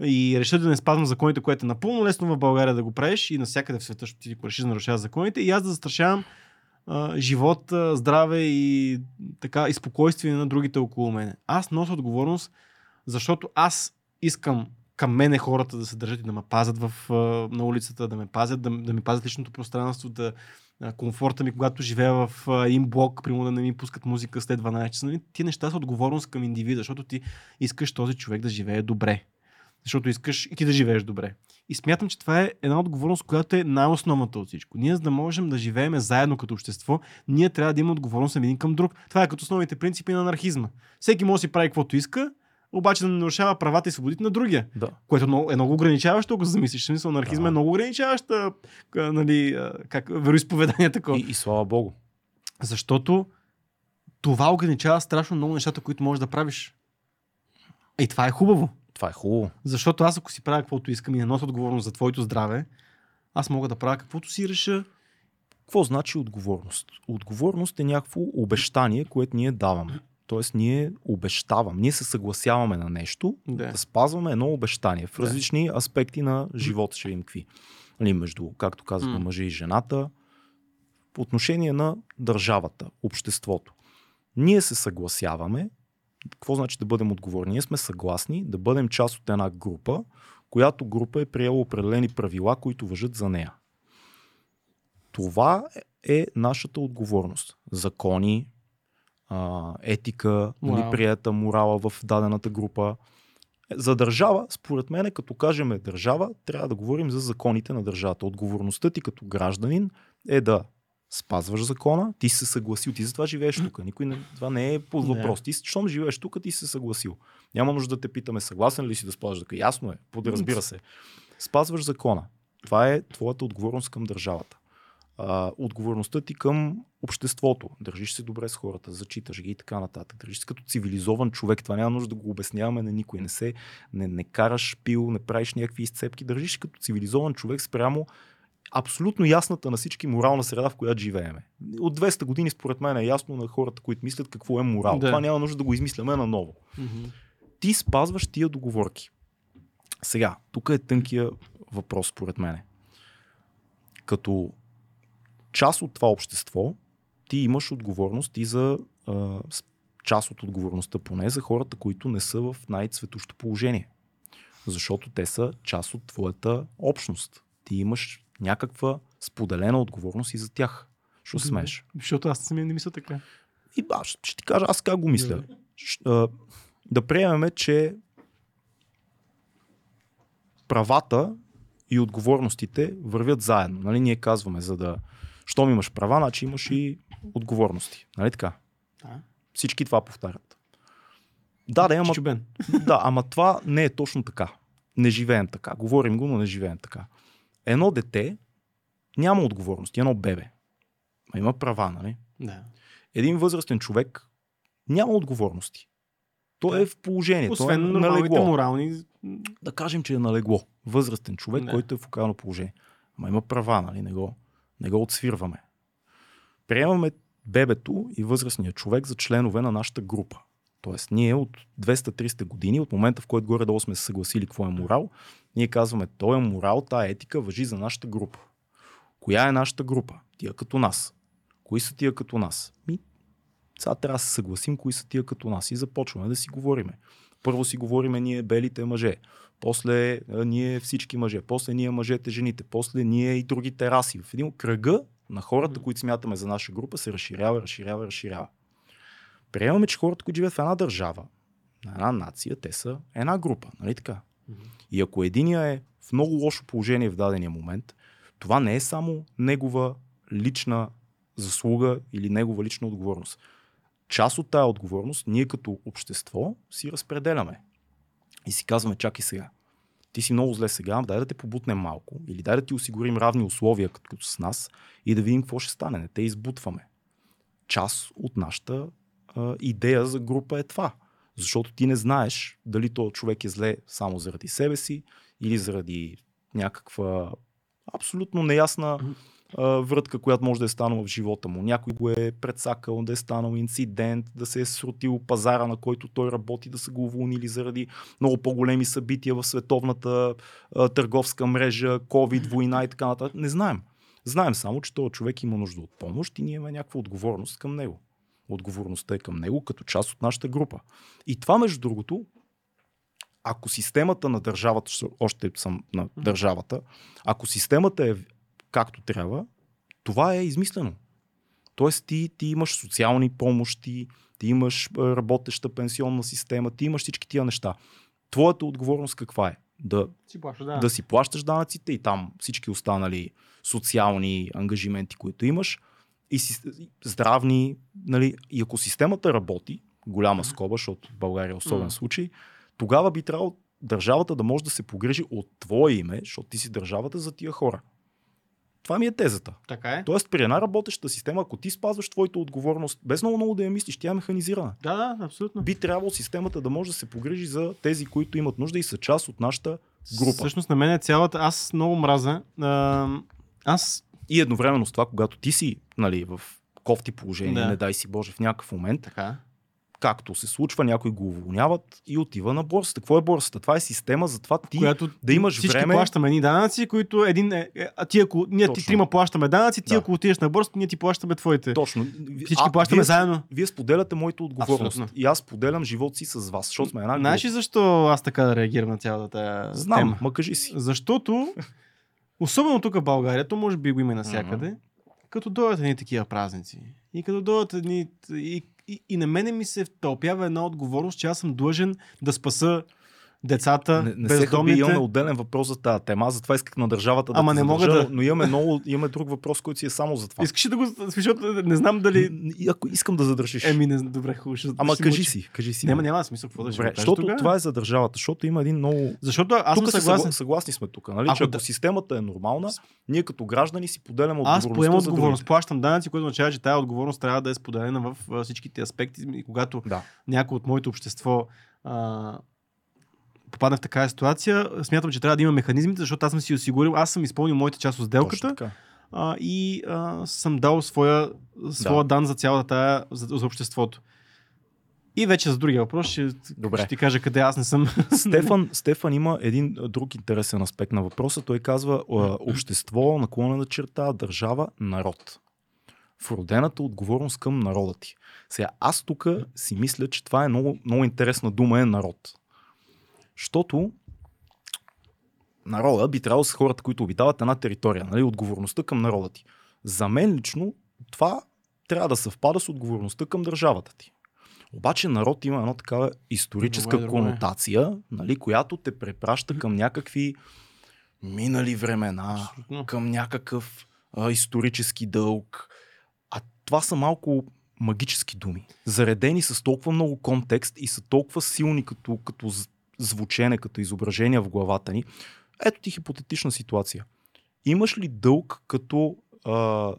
и реша да не спазвам законите, което е напълно лесно в България да го правиш и навсякъде в света, защото ти решиш да нарушаваш законите, и аз да застрашавам а, живот, здраве и така и спокойствие на другите около мене. Аз нося отговорност, защото аз искам към мене хората да се държат и да ме пазят в, на улицата, да ме пазят, да, да ми пазят личното пространство, да комфорта ми, когато живея в един блок, примерно да не ми пускат музика след 12 часа. Нали? Ти неща са отговорност към индивида, защото ти искаш този човек да живее добре. Защото искаш и ти да живееш добре. И смятам, че това е една отговорност, която е най-основната от всичко. Ние, за да можем да живеем заедно като общество, ние трябва да имаме отговорност един към друг. Това е като основните принципи на анархизма. Всеки може да си прави каквото иска, обаче да не нарушава правата и свободите на другия. Да. Което е много, е ограничаващо, ако замислиш. Смисъл, анархизма Да. е много ограничаваща, нали, как, вероисповедание такова. И, и слава богу. Защото това ограничава страшно много нещата, които можеш да правиш. И това е хубаво. Това е хубаво. Защото аз ако си правя каквото искам и не нося отговорност за твоето здраве, аз мога да правя каквото си реша. Какво значи отговорност? Отговорност е някакво обещание, което ние даваме. Тоест ние обещаваме, ние се съгласяваме на нещо, Да. да спазваме едно обещание в Да. различни аспекти на живота, ще видим какви. Нали, между, както казахме, мъжа и жената, по отношение на държавата, обществото. Ние се съгласяваме, какво значи да бъдем отговорни? Ние сме съгласни да бъдем част от една група, която група е приела определени правила, които въжат за нея. Това е нашата отговорност. Закони, а, етика, нали, Морал. прията морала в дадената група. За държава, според мен, като кажем държава, трябва да говорим за законите на държавата. Отговорността ти като гражданин е да спазваш закона, ти си се съгласил, ти затова живееш тук. Никой не, това не е под въпрос. Ти, щом живееш тук, ти си се съгласил. Няма нужда да те питаме, съгласен ли си да спазваш закона. Ясно е, подразбира се. Спазваш закона. Това е твоята отговорност към държавата. А, отговорността ти към обществото. Държиш се добре с хората, зачиташ ги и така нататък. Държиш се като цивилизован човек. Това няма нужда да го обясняваме на никой. Не се, не, не караш пил, не правиш някакви изцепки. Държиш се като цивилизован човек спрямо абсолютно ясната на всички морална среда, в която живееме. От 200 години, според мен, е ясно на хората, които мислят какво е морал. Да. Това няма нужда да го измисляме наново. Мгм. Ти спазваш тия договорки. Сега, тук е тънкия въпрос, според мен. Като част от това общество, ти имаш отговорност и за а, част от отговорността поне за хората, които не са в най-цветощо положение. Защото те са част от твоята общност. Ти имаш някаква споделена отговорност и за тях. Що се смееш? Защото аз самия не мисля така. И аз ще, ти кажа аз как го мисля. А, да приемеме, че правата и отговорностите вървят заедно. Нали? Ние казваме, за да... Щом имаш права, значи имаш и отговорности. Нали така? Да. Всички това повтарят. Да, да, ама, Чичубен. *laughs* да, ама това не е точно така. Не живеем така. Говорим го, но не живеем така. Едно дете няма отговорности. Едно бебе. Ма има права, нали? Да. един възрастен човек няма отговорности. Той е в положение. Освен той е налегло. морални. Да кажем, че е налегло. Възрастен човек, Да. който е в окаяно положение. Ма има права, нали? Не го, не го отсвирваме. Приемаме бебето и възрастния човек за членове на нашата група. Тоест, ние от 200-300 години, от момента в който горе-долу сме се съгласили какво е морал, ние казваме, той е морал, тая етика въжи за нашата група. Коя е нашата група? Тия като нас. Кои са тия като нас? Ми, сега трябва да се съгласим кои са тия като нас и започваме да си говориме. Първо си говориме ние белите мъже, после а, ние всички мъже, после ние мъжете жените, после ние и другите раси. В един кръга на хората, които смятаме за наша група, се разширява, разширява, разширява. Приемаме, че хората, които живеят в една държава, на една нация, те са една група, нали така? И ако единия е в много лошо положение в дадения момент, това не е само негова лична заслуга или негова лична отговорност. Част от тая отговорност ние като общество си разпределяме. И си казваме, чакай сега. Ти си много зле сега, дай да те побутнем малко или дай да ти осигурим равни условия като, с нас и да видим какво ще стане. Не те избутваме. Част от нашата а, идея за група е това. Защото ти не знаеш дали този човек е зле само заради себе си или заради някаква абсолютно неясна врътка, която може да е станала в живота му. Някой го е предсакал, да е станал инцидент, да се е срутил пазара, на който той работи, да са го уволнили заради много по-големи събития в световната а, търговска мрежа, COVID, война и така нататък. Не знаем. Знаем само, че този човек има нужда от помощ и ние имаме някаква отговорност към него. Отговорността е към него като част от нашата група. И това, между другото, ако системата на държавата, ще- още съм на държавата, ако системата е както трябва, това е измислено. Тоест ти, ти имаш социални помощи, ти имаш работеща пенсионна система, ти имаш всички тия неща. Твоята отговорност каква е? Да, Си плаща, да. да си плащаш данъците и там всички останали социални ангажименти, които имаш, и си, здравни, нали, и ако системата работи, голяма скоба, защото в България е особен Мгм. случай, тогава би трябвало държавата да може да се погрежи от твое име, защото ти си държавата за тия хора. Това ми е тезата. Така е. Тоест, при една работеща система, ако ти спазваш твоята отговорност, без много много да я мислиш, тя е механизирана. Да, да, абсолютно. Би трябвало системата да може да се погрижи за тези, които имат нужда и са част от нашата група. Всъщност на мен е цялата. Аз много мразя. А, аз. И едновременно с това, когато ти си нали, в кофти положение, Да. не дай си Боже, в някакъв момент, Така. Както се случва, някои го уволняват и отива на борсата. Какво е борсата? Това е система за това ти която да имаш всички време. плащаме едни данъци, които един е, е, а ти ако ние ти Точно. трима плащаме данъци, ти Да. ако отидеш на борсата, ние ти плащаме твоите. Точно. Всички плащаме вие, заедно. Вие споделяте моята отговорност. Абсолютно. И аз споделям живота си с вас, защото сме една Знаеш ли защо аз така да реагирам на цялата Знам, тема? ма кажи си. Защото, особено тук в България, то може би го има навсякъде, като дойдат едни такива празници и като дойдат едни... И, и, и на мене ми се втълпява една отговорност, че аз съм длъжен да спаса децата, Не, не се бездомните. имаме отделен въпрос за тази тема. Аз затова исках на държавата да Ама не мога да- Но имаме, много, имаме друг въпрос, който си е само за това. Искаш ли да го... Защото не знам дали... Ако искам да задържиш. Еми, не, добре, хубаво. Ще, Ама ще кажи мълча. си, кажи си. Няма, няма смисъл. Какво да ще защото тогава? това е за държавата, защото има един много... Защото аз Тук съм се съгласен. съгла- съгласни сме тук, нали? Ако че ако да- системата е нормална, ние като граждани си поделяме Аз отговорността поемам за отговорност, плащам данъци, което означава, че тази отговорност трябва да е споделена в всичките аспекти. И когато Да. някой от моето общество а, попадне в такава ситуация, смятам, че трябва да има механизмите, защото аз съм си осигурил, аз съм изпълнил моята част от сделката а, и а, съм дал своя, своя Да. дан за цялата тая, за, за обществото. И вече за другия въпрос ще, Добре. ще ти кажа къде аз не съм. *laughs* Стефан, Стефан има един друг интересен аспект на въпроса. Той казва общество, наклонена черта, държава, народ. Вродената отговорност към народа ти. Сега, аз тук си мисля, че това е много, много интересна дума е народ. Защото народа би трябвало са хората, които обитават една територия, нали? отговорността към народа ти. За мен лично това трябва да съвпада с отговорността към държавата ти. Обаче народ има една такава историческа Друго е, друго е. конотация, нали, която те препраща към някакви минали времена, Абсолютно. към някакъв а, исторически дълг. А това са малко магически думи, заредени с толкова много контекст и са толкова силни като, като звучене, като изображение в главата ни. Ето ти хипотетична ситуация. Имаш ли дълг като а,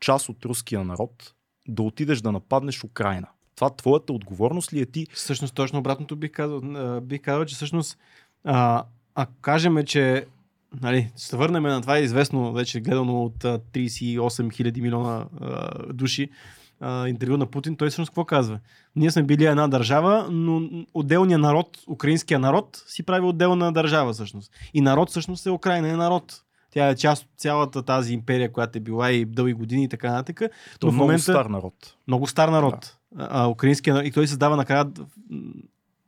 част от руския народ да отидеш да нападнеш Украина? Това твоята отговорност ли е ти? Всъщност точно обратното бих казал. Бих казал, че всъщност а, ако кажем, че нали, се върнем на това известно, вече гледано от а, 38 000 милиона а, души а, интервю на Путин, той всъщност какво казва? Ние сме били една държава, но отделният народ, украинския народ, си прави отделна държава всъщност. И народ всъщност е Украина, е народ. Тя е част от цялата тази империя, която е била и дълги години и така нататък. То Но е много момента- стар народ. Много стар народ. А, а, украинския. И той създава накрая.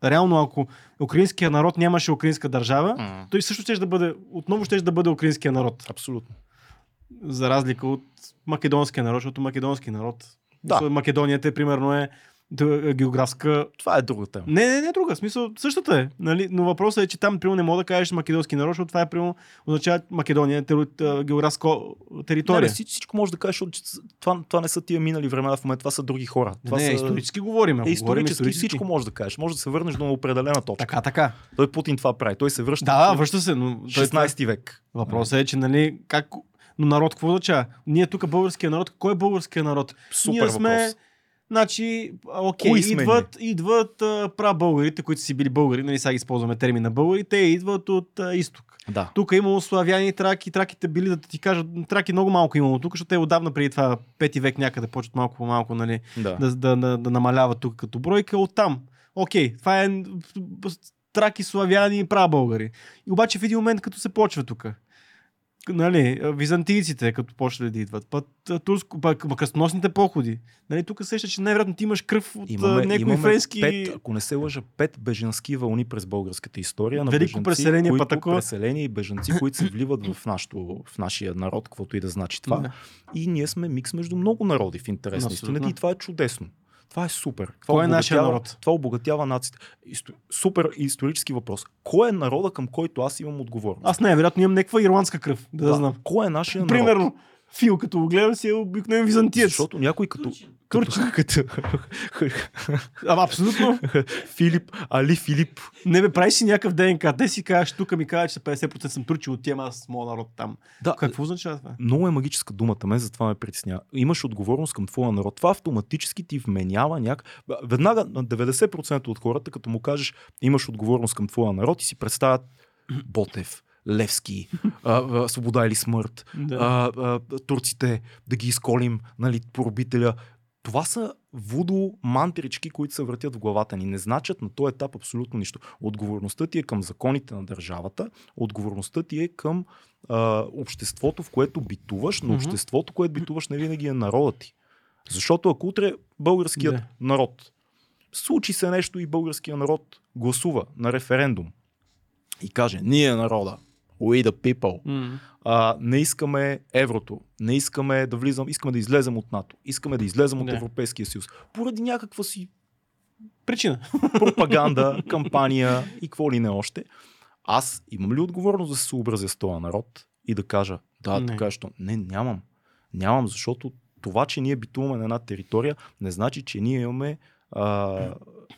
Реално, ако украинския народ нямаше украинска държава, той също ще да бъде, отново ще да бъде украинския народ. Абсолютно. За разлика от македонския народ, защото македонски народ. Да. Македонията е, примерно, е д- географска. Това е друга тема. Не, не, не друга. В Смисъл, същата е. Нали? Но въпросът е, че там, примерно, не мога да кажеш македонски народ, защото това е, примерно, означава Македония е географска Не, територия. не, всичко, всичко може да кажеш, защото това, това не са тия минали времена в момента, това са други хора. Това не, са, исторически говорим. е, ако говорим исторически, всичко може да кажеш. Може да се върнеш до определена точка. Така, така. Той Путин това прави. Той се връща Да, връща се, но той това- 16 век. Въпросът е, че нали, как... Но народ какво означава? Ние тук българския народ, кой е българския народ? Супер ние сме, въпрос. значи, окей, Кои идват, идват а, прабългарите, които си били българи, нали сега използваме термина българи, те идват от а, изток. Да. Тук е имало славяни траки, траките били, да ти кажа, траки много малко имало тук, защото те отдавна преди това, пети век някъде, почват малко по малко, нали, да. да, да, да, да намаляват тук като бройка оттам. Окей, това е траки, славяни и прабългари. И обаче в един момент, като се почва тук, нали, византийците, като почнали да идват, път турско, пък кръстоносните походи. Нали, тук сеща, че най-вероятно ти имаш кръв от Имаме, някои имаме френски... пет, ако не се лъжа, пет беженски вълни през българската история на Велико преселение, които, па такова. преселение и бежанци, които се вливат в, нашото, в нашия народ, каквото и да значи това. Да. И ние сме микс между много народи в интерес на и това е чудесно. Това е супер. Това Кой е нашия народ? Това обогатява нацията. Исто... Супер исторически въпрос. Кой е народа, към който аз имам отговорност? Аз най-вероятно имам някаква ирландска кръв, да, да знам. Кой е нашия народ? Примерно, Фил, като го гледам, си е обикновен византиец. Защото някой като, Турчин. като, *laughs* като *laughs* А, абсолютно. Филип, Али Филип. Не бе, прави си някакъв ДНК. Те си кажеш, тук ми кажа, че 50% съм турчил от тема, аз моят народ там. Да, Какво означава това? много е магическа думата, мен затова ме притеснява. Имаш отговорност към твоя народ. Това автоматически ти вменява няк... Веднага на 90% от хората, като му кажеш имаш отговорност към твоя народ и си представят Ботев, Левски, а, а, Свобода или смърт, Да. а, а, турците да ги изколим, нали, поробителя. Това са вудо мантрички, които се въртят в главата ни. Не значат на този етап абсолютно нищо. Отговорността ти е към законите на държавата, отговорността ти е към а, обществото, в което битуваш, но обществото, което битуваш, не винаги е народът ти. Защото ако утре българският Да. народ случи се нещо и българският народ гласува на референдум и каже, ние народа, we the people, М. а, не искаме еврото, не искаме да влизам, искаме да излезем от НАТО, искаме да излезем от Да. Европейския съюз. Поради някаква си Причина. пропаганда, *laughs* кампания и какво ли не още. Аз имам ли отговорност да се съобразя с този народ и да кажа, да, Не. така що? Не, нямам. Нямам, защото това, че ние битуваме на една територия, не значи, че ние имаме а,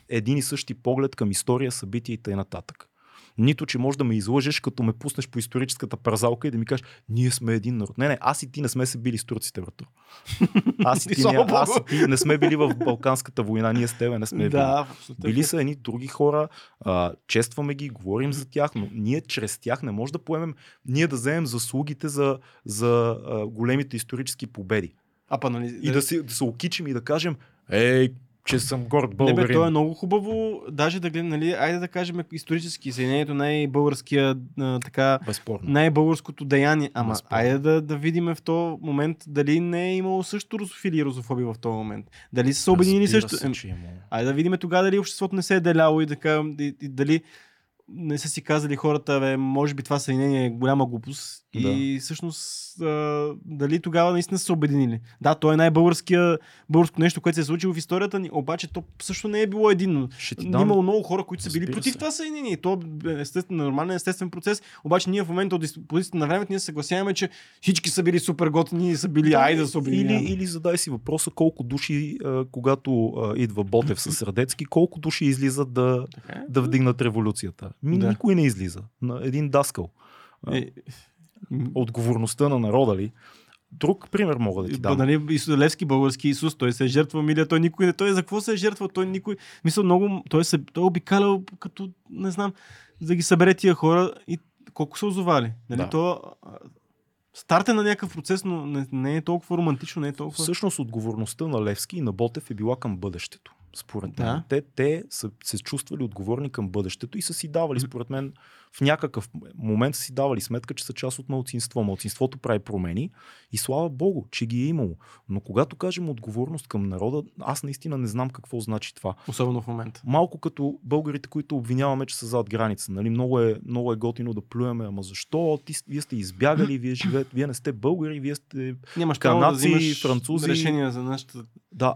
един и същи поглед към история, събития и т.н. Нито, че можеш да ме излъжеш, като ме пуснеш по историческата празалка и да ми кажеш, ние сме един народ. Не, не, аз и ти не сме се били с турците, брато. *laughs* Аз и ти, не, аз и ти не сме били в Балканската война, ние с тебе не сме били. Да. Били са едни други хора, а, честваме ги, говорим за тях, но ние чрез тях не може да поемем, ние да вземем заслугите за, за а, големите исторически победи. А па, нали, И да, се, да се окичим и да кажем, ей, че съм горд Не, българин. бе, то е много хубаво, даже да гледам, нали, айде да кажем исторически, Съединението най-българския, а, така, Безспорно. най-българското деяние. Ама, Безспорно. айде да, да видим в този момент дали не е имало също русофили и русофоби в този момент. Дали са се обединили също. Се, че е. Айде да видим тогава дали обществото не се е деляло и, така, и, и дали не са си казали хората, бе, може би това съединение е голяма глупост. Да. И всъщност а, дали тогава наистина са се обединили. Да, то е най-българския българско нещо, което се е случило в историята ни, обаче то също не е било единно. Дам... Имало много хора, които са били против се. това съединение. То е естествен, нормален, естествен процес. Обаче ние в момента от позицията на времето ние се съгласяваме, че всички са били супер готини и са били Да, айде да се или, обединяваме. или задай си въпроса колко души, а, когато а, идва Ботев с Радецки, колко души излизат да, Така е. да вдигнат революцията. Ми, Да. Никой не излиза. На един даскал. Е, отговорността на народа ли. Друг пример мога да ти дам. Нали, Левски български Исус, той се е жертвал, милия, той никой не. Той за какво се е жертвал? Той никой. Мисля, много. Той, се, той е обикалял като, не знам, за да ги събере тия хора и колко са озовали. Нали, Да. то, а, старт е на някакъв процес, но не, не е толкова романтично, не е толкова. Всъщност отговорността на Левски и на Ботев е била към бъдещето. Според мен. Да. Те, те са се чувствали отговорни към бъдещето и са си давали, според мен, в някакъв момент са си давали сметка, че са част от малцинство. Малцинството прави промени и слава Богу, че ги е имало. Но когато кажем отговорност към народа, аз наистина не знам какво значи това. Особено в момента. Малко като българите, които обвиняваме, че са зад граница. Нали? Много, е, много е готино да плюеме, ама защо? Ти, вие сте избягали, вие живеете, вие не сте българи, вие сте Нямаш да Канадци, взимаш французи. решения за нашата... да,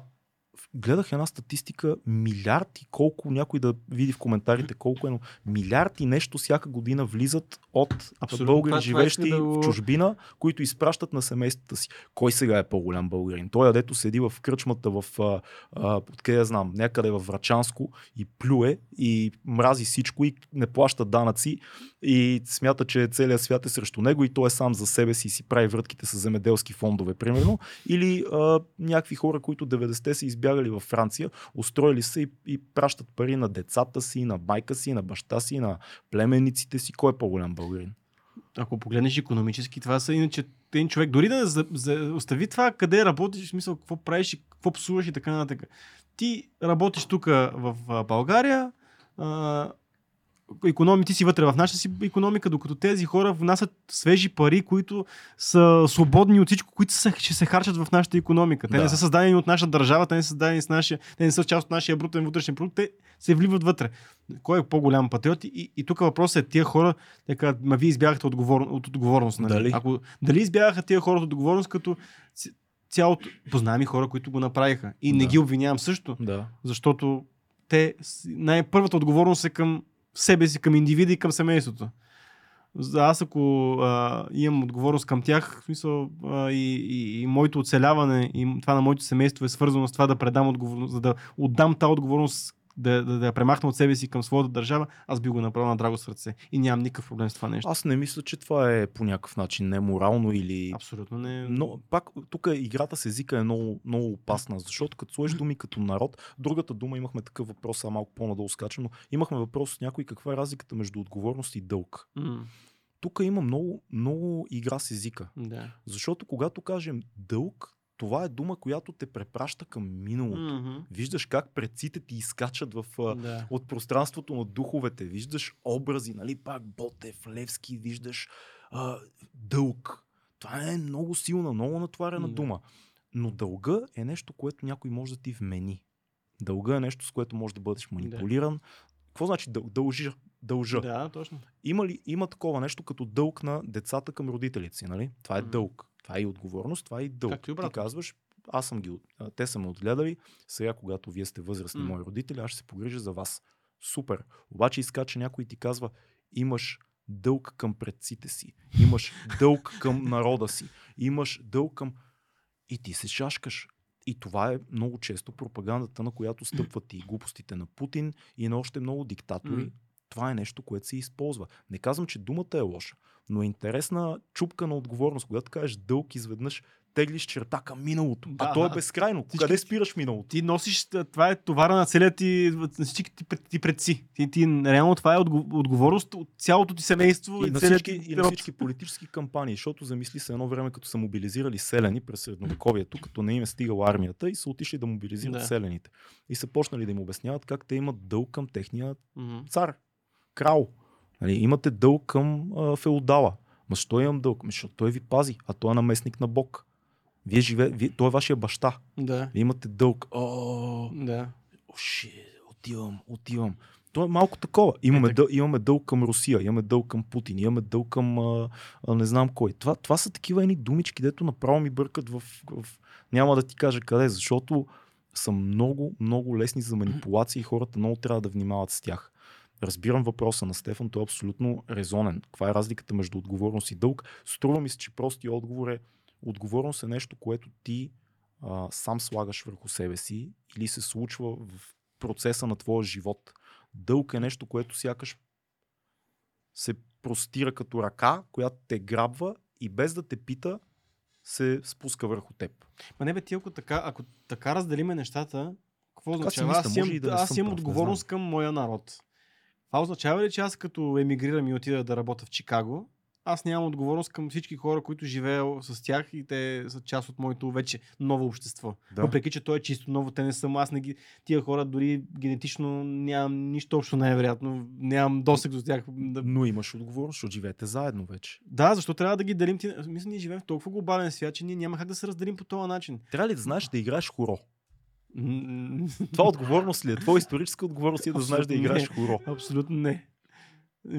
гледах една статистика, милиард и колко, някой да види в коментарите колко е, но милиард и нещо всяка година влизат от Абсолютно. българи, това живеещи исках да в чужбина, които изпращат на семействата си. Кой сега е по-голям българин? Той, дето седи в кръчмата в, а, а, откъде я знам, някъде в Врачанско и плюе и мрази всичко и не плаща данъци и смята, че целият свят е срещу него и той е сам за себе си и си прави врътките с земеделски фондове, примерно. Или а, някакви хора, които 90-те са избягали във Франция, устроили се и, и пращат пари на децата си, на майка си, на баща си, на племенниците си. Кой е по-голям българин? Ако погледнеш економически, това са иначе един човек, дори да за, за, остави това къде работиш, в смисъл какво правиш и какво псуваш и така нататък. Ти работиш тук в България, а, економи, ти си вътре в нашата си економика, докато тези хора внасят свежи пари, които са свободни от всичко, които са, ще се харчат в нашата економика. Те Да. не са създадени от нашата държава, те не са създадени с нашия, те не са част от нашия брутен вътрешен продукт, те се вливат вътре. Кой е по-голям патриот? И, и тук въпросът е тия хора, казват, ма вие избягахте отговор, от отговорност. Нали? Дали? Ако, дали избягаха тия хора от отговорност, като цялото... Познавам и хора, които го направиха. И не Да. ги обвинявам също, Да. защото те, най-първата отговорност е към себе си, към индивида и към семейството. Аз ако а, имам отговорност към тях, в смисъл а, и, и, и моето оцеляване и това на моето семейство е свързано с това да предам отговорност, за да отдам тази отговорност, да, да, да я премахна от себе си към своята държава, аз би го направил на драго сърце. И нямам никакъв проблем с това нещо. Аз не мисля, че това е по някакъв начин неморално или Абсолютно не. Но пак тук играта с езика е много, много опасна, защото като сложиш думи като народ, другата дума имахме такъв въпрос, а малко по-надолу скачам, но имахме въпрос с някой каква е разликата между отговорност и дълг. М, Тук има много, много игра с езика. да. Защото когато кажем дълг, това е дума, която те препраща към миналото. Мгм. Виждаш как предците ти изкачат в, Да. от пространството на духовете. Виждаш образи, нали, пак Ботев, Левски, виждаш а, дълг. Това е много силна, много натварена Да. дума. Но дълга е нещо, което някой може да ти вмени. Дълга е нещо, с което може да бъдеш манипулиран. Какво значи дъл, дължи? Дължа. Да, точно. Има ли има такова нещо като дълг на децата към родителите си, нали? Това е Мгм. дълг. Това е и отговорност, това е и дълг. Както и Ти казваш, аз съм ги, те са ме отгледали, сега когато вие сте възрастни М. мои родители, аз ще се погрижа за вас. Супер. Обаче изкача някой и ти казва, имаш дълг към предците си, имаш дълг към *laughs* народа си, имаш дълг към... И ти се шашкаш. И това е много често пропагандата, на която стъпват и глупостите на Путин и на още много диктатори. М. Това е нещо, което се използва. Не казвам, че думата е лоша, но е интересна чупка на отговорност. Когато кажеш дълг, изведнъж теглиш черта към миналото. Да, а то е безкрайно. Всички- Къде спираш миналото? Ти носиш, това е товара на целият ти, на всички ти, ти предци. Ти, ти, реално това е отго- отговорност от цялото ти семейство И на, целият всички, ти и на всички политически кампании, защото замисли се едно време, като са мобилизирали селени през средновековието, като не им е стигала армията и са отишли да мобилизират Да. селените. И са почнали да им обясняват как те имат дълг към техния цар, крал. Нали, имате дълг към а, феодала. Ма що имам дълг? Ами, защото той ви пази, а той е наместник на Бог. Вие живе, вие, той е вашия баща. Да. Вие имате дълг. О, Да. о, отивам, отивам. То е малко такова. Имаме, Е, дъл, имаме дълг към Русия, имаме дълг към Путин, имаме дълг към а, а, не знам кой. Това, това са такива едни думички, дето направо ми бъркат в, в... Няма да ти кажа къде, защото са много, много лесни за манипулация и хората много трябва да внимават с тях. Разбирам въпроса на Стефан, той е абсолютно резонен. Каква е разликата между отговорност и дълг? Струва ми се, че простия отговор е отговорност е нещо, което ти а, сам слагаш върху себе си или се случва в процеса на твоя живот. Дълг е нещо, което сякаш се простира като ръка, която те грабва и без да те пита, се спуска върху теб. Ма не бе, ти ако така, ако така разделиме нещата, какво Така означава? аз имам, да аз имам отговорност към моя народ. Това означава ли, че аз като емигрирам и отида да работя в Чикаго, аз нямам отговорност към всички хора, които живея с тях и те са част от моето вече ново общество. Да. Въпреки, че то е чисто ново, те не съм аз, не ги, тия хора дори генетично нямам нищо общо най-вероятно, нямам досег до тях. Да, Но имаш отговорност, защото живеете заедно вече. да, защо трябва да ги делим? Мисля, ние живеем в толкова глобален свят, че ние няма как да се разделим по този начин. Трябва ли да знаеш да играеш хоро? Това отговорност ли е? Твоя историческа отговорност е да знаеш да играеш хоро? Абсолютно не.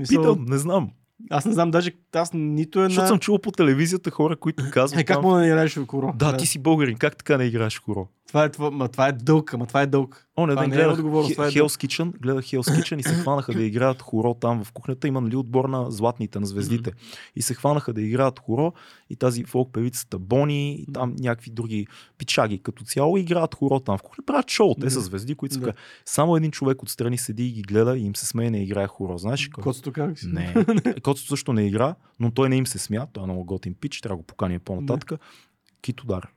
Питам, не знам. Аз не знам даже, аз нито една... Защото съм чувал по телевизията хора, които казват. Е, как мога да не играеш в коро? Да, ти си българин, как така не играеш хоро? Това е, това, ма, това е дълг, ама това е дълг. О, не, Това да не е гледах отговорност, това е Hell's Kitchen, гледах Hell's *clears throat* Kitchen и се хванаха да играят хоро там в кухнята. Има нали отбор на златните, на звездите. И се хванаха да играят хоро и тази фолк певицата Бони и там някакви други пичаги като цяло играят хоро там в кухня. Правят шоу, те са звезди, които са. Да. Само един човек отстрани седи и ги гледа и им се смее не играе хоро. Знаеш кой? Коцето как си? Не. *laughs* Коцето също не игра, но той не им се смя. Той е много готин пич, трябва да го поканя по-нататък. Китодар.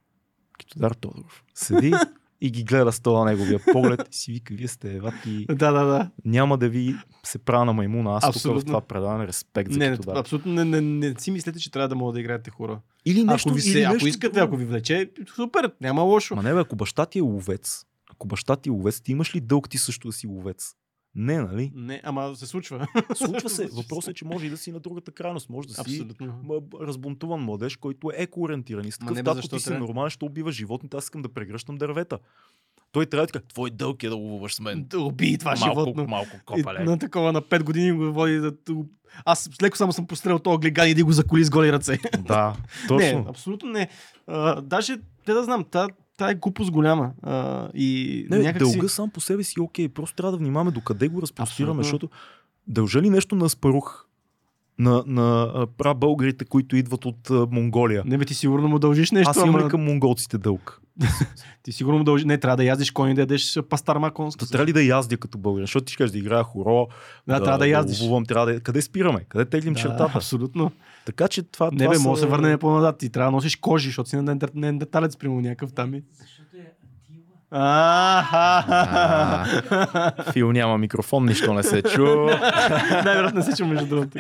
Китодар Тодоров. Седи *laughs* и ги гледа с това неговия поглед и си вика, вие сте евати. Да, да, да. Няма да ви се правя на маймуна. Аз тук в Абсолютно. това предаване респект за Не, не, Китодар. абсолютно не, не, не, си мислете, че трябва да мога да играете хора. Или нещо, ако, ви се, или ако нещо искате, ако ви влече, супер, няма лошо. Ма не бе, ако баща ти е ловец, ако баща ти е ловец, ти имаш ли дълг ти също да си ловец? Не, нали? Не, ама се случва. *laughs* Случва се. Въпросът е, че може и да си на другата крайност. Може да си Абсолютно. м- разбунтуван младеж, който е еко-ориентиран. И с такъв защо ти си трябва? нормален, ще убива животните, аз искам да прегръщам дървета. Той трябва каже, твой дълг е да ловуваш с мен. Да убий това малко, животно. малко И копале. на такова на 5 години го води да... Аз леко само съм пострелял този глиган и да го заколи с голи ръце. Да, *laughs* точно. Не, абсолютно не. А, даже, те да знам, та, та е глупост голяма. А, и Не, някак дълга сам по себе си е окей. Просто трябва да внимаваме докъде го разпростираме, защото дължа ли нещо на Спарух? На, на прабългарите, които идват от Монголия. Не бе, ти сигурно му дължиш нещо, Аз имам ама ли към монголците дълг? ти сигурно му дължиш. Не, трябва да яздиш кони, да ядеш пастарма конска. То трябва ли да яздя като българин? Защото ти ще кажеш да играя хоро, Да, трябва да яздиш. ловувам, трябва да... Къде спираме? Къде теглим да, чертата? абсолютно. Така че това, Не това бе, са... може да се върнем по-назад. Ти трябва да носиш кожи, защото си на деталец, примерно някакъв там. Защото е. А, Фил няма микрофон, нищо не се чу. *laughs* Най-вероятно не се чу между другото.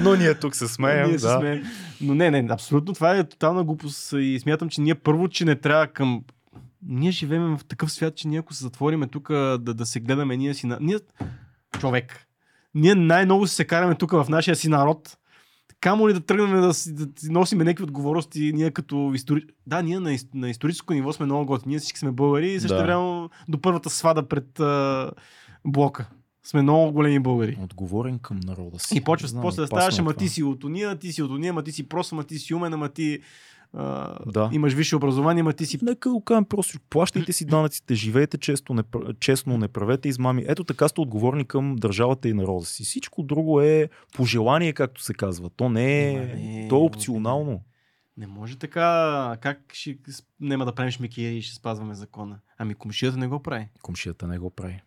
Но ние тук се смеем. Ние се да. смеем. Но не, не, абсолютно това е тотална глупост и смятам, че ние първо, че не трябва към... Ние живеем в такъв свят, че ние ако се затвориме тук да, да се гледаме ние си на... Ние... Човек. Ние най-много се караме тук в нашия си народ. Камо ли да тръгнем да си, да си носиме някакви отговорности, ние като истори... Да, ние на, на историческо ниво сме много готини, ние всички сме българи и също Да. време до първата свада пред а, блока. Сме много големи българи. Отговорен към народа си. И почва после да ставаш, е ама това. ти си от уния, ти си от уния, ама ти си прост, ама ти си умен, ама ти а, Да. имаш висше образование, ама ти си... Нека го кажем просто, плащайте си данъците, живеете често, не, честно, не правете измами. Ето така сте отговорни към държавата и народа си. Всичко друго е пожелание, както се казва. То не е, не, то е опционално. Не може така, как ще няма да правим шмекери и ще спазваме закона? Ами комшията не го прави. Комшията не го прави.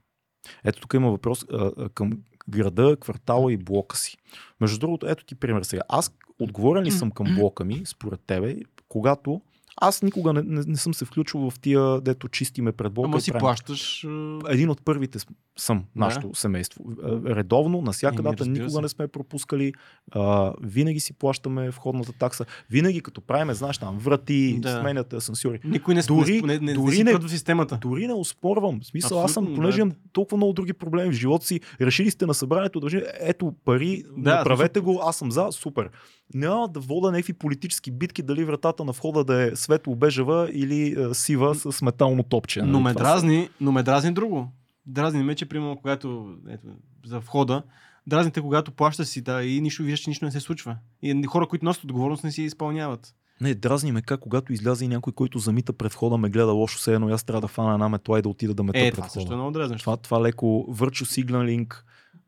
Ето тук има въпрос а, а, към града, квартала и блока си. Между другото, ето ти пример сега. Аз отговорен ли съм към блока ми, според тебе, когато аз никога не, не, не съм се включил в тия, дето чистиме пред блока. Ама си правим. плащаш... един от първите съм, нашето семейство. Е, Редовно, на всяка дата, разбира никога се. не сме пропускали. А, винаги си плащаме входната такса. Винаги като правиме, знаеш, там врати, Да. сменяте асансьори. Никой не, Дори- не, не, дори не, в системата. Дори не успорвам. В смисъл, аз съм, Абсолютно, понеже да. имам толкова много други проблеми в живота си, решили сте на събранието, да кажете, ето пари, Да, направете го, аз съм за, супер. Няма да вода някакви политически битки, дали вратата на входа да е светло-бежева или е, сива с метално топче. Но нали? ме Това са- дразни, но ме дразни друго. Дразни ме, че примерно когато ето, за входа, дразните когато плащаш си да, и нищо виждаш, че нищо не се случва. И хора, които носят отговорност, не си изпълняват. Не, дразни ме как, когато изляза и някой, който замита пред входа, ме гледа лошо, все едно аз трябва да фана една метла и да отида да мета Е, пред това също е много дразнещо. това, това леко Virtue Signaling,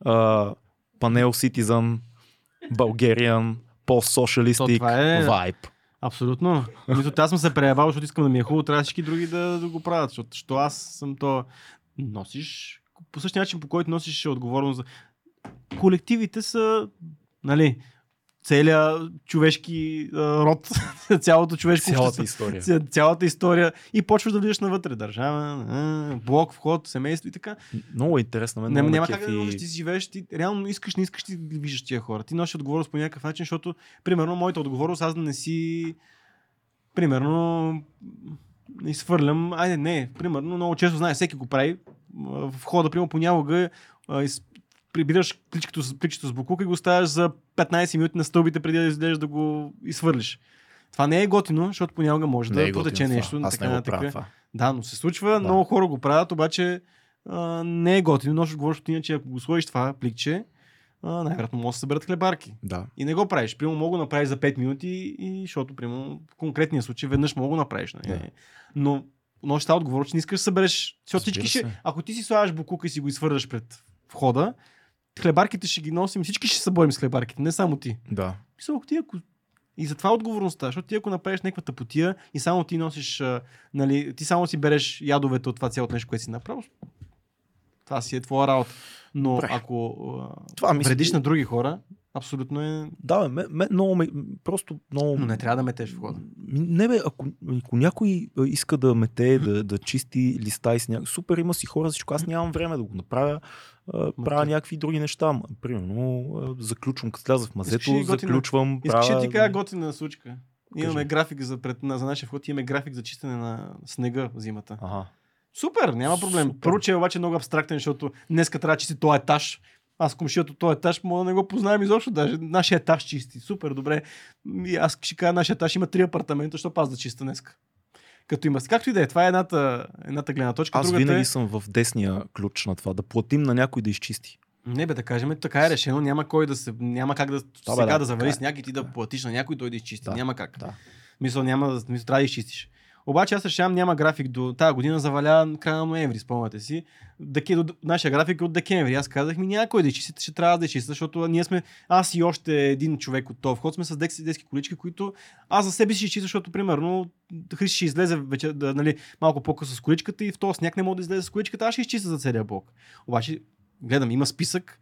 uh, Panel Citizen, Bulgarian, Това е- vibe. Абсолютно. Мисля, аз съм се преявал, защото искам да ми е хубаво, трябва всички други да, да го правят, защото що аз съм то... Носиш по същия начин, по който носиш отговорност за... Колективите са, нали, целият човешки а, род, *laughs* цялото човешко Цялата общество, история. ця- цялата история и почваш да влизаш навътре. Държава, а, блок, вход, семейство и така. Много е интересно. Мен Не, няма как да можеш, ти живееш, ти реално искаш, не искаш, ти виждаш тия хора. Ти носиш отговорност по някакъв начин, защото, примерно, моята отговорност, аз да не си, примерно, изхвърлям, айде не, примерно, много често знае, всеки го прави, в хода, примерно, понякога прибираш пличкото, с- пличето с буклука и го ставаш за 15 минути на стълбите преди да излезеш да го изхвърлиш. Това не е готино, защото понякога може Не да е протече това. нещо. Аз така не го правя това. Да, но се случва, много хора го правят, обаче а, не е готино. Носиш отговорност, иначе ако го сложиш това пликче, най-вероятно може да се съберат хлебарки. Да. И не го правиш. Примерно мога да направиш за 5 минути, и, защото примерно в конкретния случай веднъж мога да направиш. Нали? Да. Но тази отговорност, че не искаш да събереш. Защото всички ще, ако ти си слагаш букука и си го изхвърляш пред входа, хлебарките ще ги носим, всички ще се борим с хлебарките, не само ти. Да. Мисля, ти ако... И затова е отговорността, защото ти ако направиш някаква тъпотия и само ти носиш, нали, ти само си береш ядовете от това цялото нещо, което си направил, това си е твоя работа. Но Добре. ако Това това мисля- вредиш на други хора, абсолютно е... Да, бе, ме, ме, много ме, просто много... Но не трябва да метеш в хода. Не бе, ако, ако някой иска да мете, да, да чисти листа и с някой, супер, има си хора, за всичко. Аз нямам време да го направя. Правя ти- някакви други неща. Примерно, заключвам, като вляза в Искаш мазето, заключвам. Искаш ли правя... ти кажа готина случка? Имаме Кажи. график за, пред, на, за нашия вход, имаме график за чистене на снега в зимата. Ага. Супер, няма проблем. Супер. Че е обаче много абстрактен, защото днеска трябва да чисти този етаж. Аз комшията този етаж, мога да не го познаем изобщо. Даже нашия етаж чисти. Супер, добре. И аз ще кажа, нашия етаж има три апартамента, що аз да чиста днеска. Като има. Както и да е, това е едната, едната гледна точка. Аз Другата винаги е... съм в десния ключ на това. Да платим на някой да изчисти. Не бе, да кажем, така е решено. Няма кой да се. Няма как да бе, сега да, да, завали така с някой ти да платиш на някой, той да изчисти. Да, Няма как. да. Мисъл, няма да. Мисъл, трябва да изчистиш. Обаче аз решавам, няма график до тази година, заваля края на ноември, спомняте си. Деке, до, нашия график е от декември. Аз казах ми, няма кой да изчисти, ще трябва да изчисти, защото ние сме, аз и още един човек от този вход сме с детски, детски колички, които аз за себе си ще изчиста, защото примерно Христо ще излезе вече, да, нали, малко по-късно с количката и в този сняг не мога да излезе с количката, аз ще изчиста за целия блок. Обаче, гледам, има списък,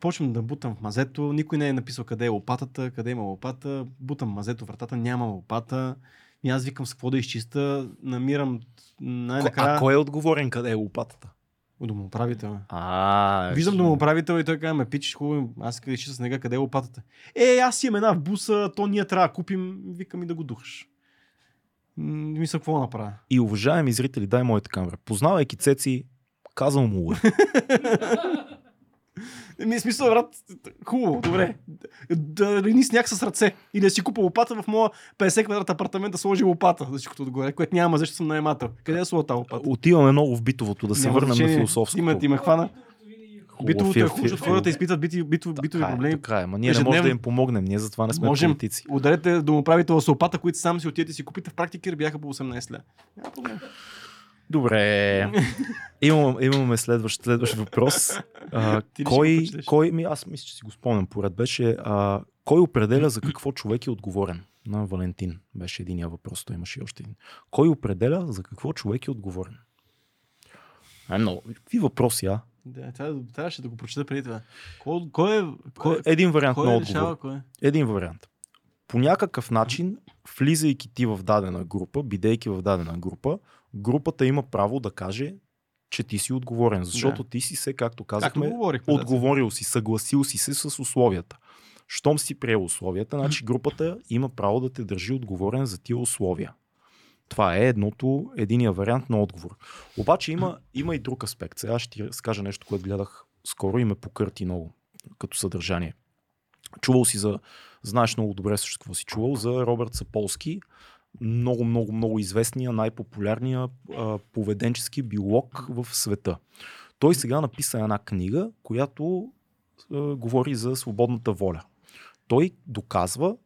почвам да бутам в мазето, никой не е написал къде е лопатата, къде има лопата, бутам мазето, вратата, няма лопата. И аз викам с какво да изчиста, намирам най-накрая... а кой е отговорен къде е лопатата? Домоуправител. е. А, Виждам домоуправител и той казва, ме пичиш хубаво, аз искам да изчиста с нега, къде е лопатата. Е, аз имам една в буса, то ние трябва да купим, викам и да го духаш. Мисля, какво направя? И уважаеми зрители, дай моята камера. Познавайки Цеци, казвам му. *laughs* Ми, смисъл, брат, хубаво, добре. Да рини сняг с ръце. Или да си купа лопата в моя 50 квадрат апартамент да сложи лопата за всичкото отгоре, което няма, защото съм наемател. Къде е слова тази лопата? Отиваме много в битовото, да се Няма върнем на философското. Има, има хвана. Битовото е хубаво, защото хората изпитват бити, бито, битови така проблеми. Е, така е, ма ние не можем да им помогнем, ние затова не сме Можем. политици. Ударете домоправител с лопата, които сам си отидете и си купите в практика бяха по 18 ля. Няма проблем. Добре. *laughs* Имам, имаме следващ, следващ въпрос. *laughs* А, Ти кой, кой, ми, аз мисля, че си го спомням поред, беше а, кой определя за какво човек е отговорен? На Валентин беше единия въпрос, той имаше и още един. Кой определя за какво човек е отговорен? А, много. Какви въпроси, а? Да, трябва- трябваше да го прочета преди това. Кой, кой е... Кой, Един вариант кой на е отговор. решава, кой е? Един вариант. По някакъв начин, влизайки ти в дадена група, бидейки в дадена група, групата има право да каже, че ти си отговорен. Защото ти си се, както Както казахме, говорихме. да, отговорил си, съгласил си се с условията. Щом си приел условията, значи групата има право да те държи отговорен за тия условия. Това е едното, единия вариант на отговор. Обаче има, има и друг аспект. Сега ще ти разкажа нещо, което гледах скоро и ме покърти много като съдържание. Чувал си за, знаеш много добре също какво си чувал, за Робърт Саполски, много, много, много известния, най-популярния а, поведенчески биолог в света. Той сега написа една книга, която а, говори за свободната воля. Той доказва,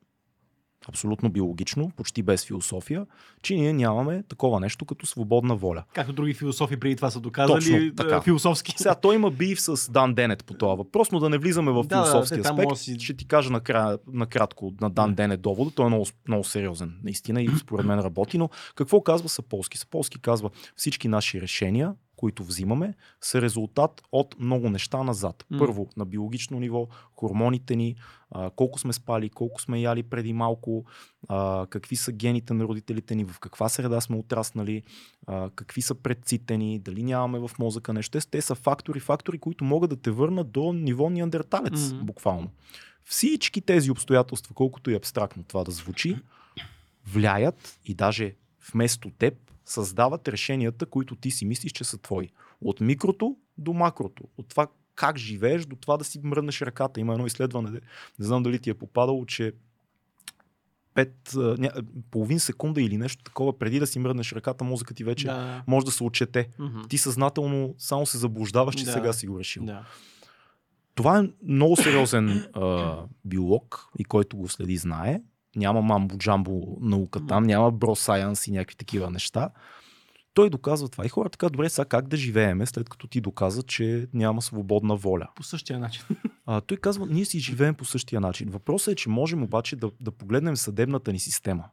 абсолютно биологично, почти без философия, че ние нямаме такова нещо като свободна воля. Както други философи преди това са доказали Точно е, така. философски. Сега той има бив с Дан Денет по това въпрос, но да не влизаме в Да, да, философски там аспект. да си- Ще ти кажа накрая, накратко на Дан Денет довода. Той е много, много сериозен, наистина, и според мен работи. Но какво казва Саполски? Саполски казва, всички наши решения, които взимаме, са резултат от много неща назад. М. Първо, на биологично ниво, хормоните ни, а, колко сме спали, колко сме яли преди малко, а, какви са гените на родителите ни, в каква среда сме отраснали, а, какви са предците ни, дали нямаме в мозъка нещо. Те, са фактори, фактори, които могат да те върнат до ниво неандерталец, Мгм. буквално. Всички тези обстоятелства, колкото и абстрактно това да звучи, влияят и даже вместо теб създават решенията, които ти си мислиш, че са твои. От микрото до макрото. От това как живееш до това да си мръднеш ръката. Има едно изследване, не знам дали ти е попадало, че пет, а, ня, половин секунда или нещо такова, преди да си мръднеш ръката, мозъкът ти вече Да. може да се отчете. Мгм. Ти съзнателно само се заблуждаваш, че Да. сега си го решил. Да. Това е много сериозен а, биолог и който го следи знае. Няма мамбо-джамбо наука там, няма бро сайенс и някакви такива неща. Той доказва това. И хората така, добре, сега как да живееме, след като ти доказа, че няма свободна воля. По същия начин. *laughs* А, той казва, ние си живеем по същия начин. Въпросът е, че можем обаче да, да погледнем съдебната ни система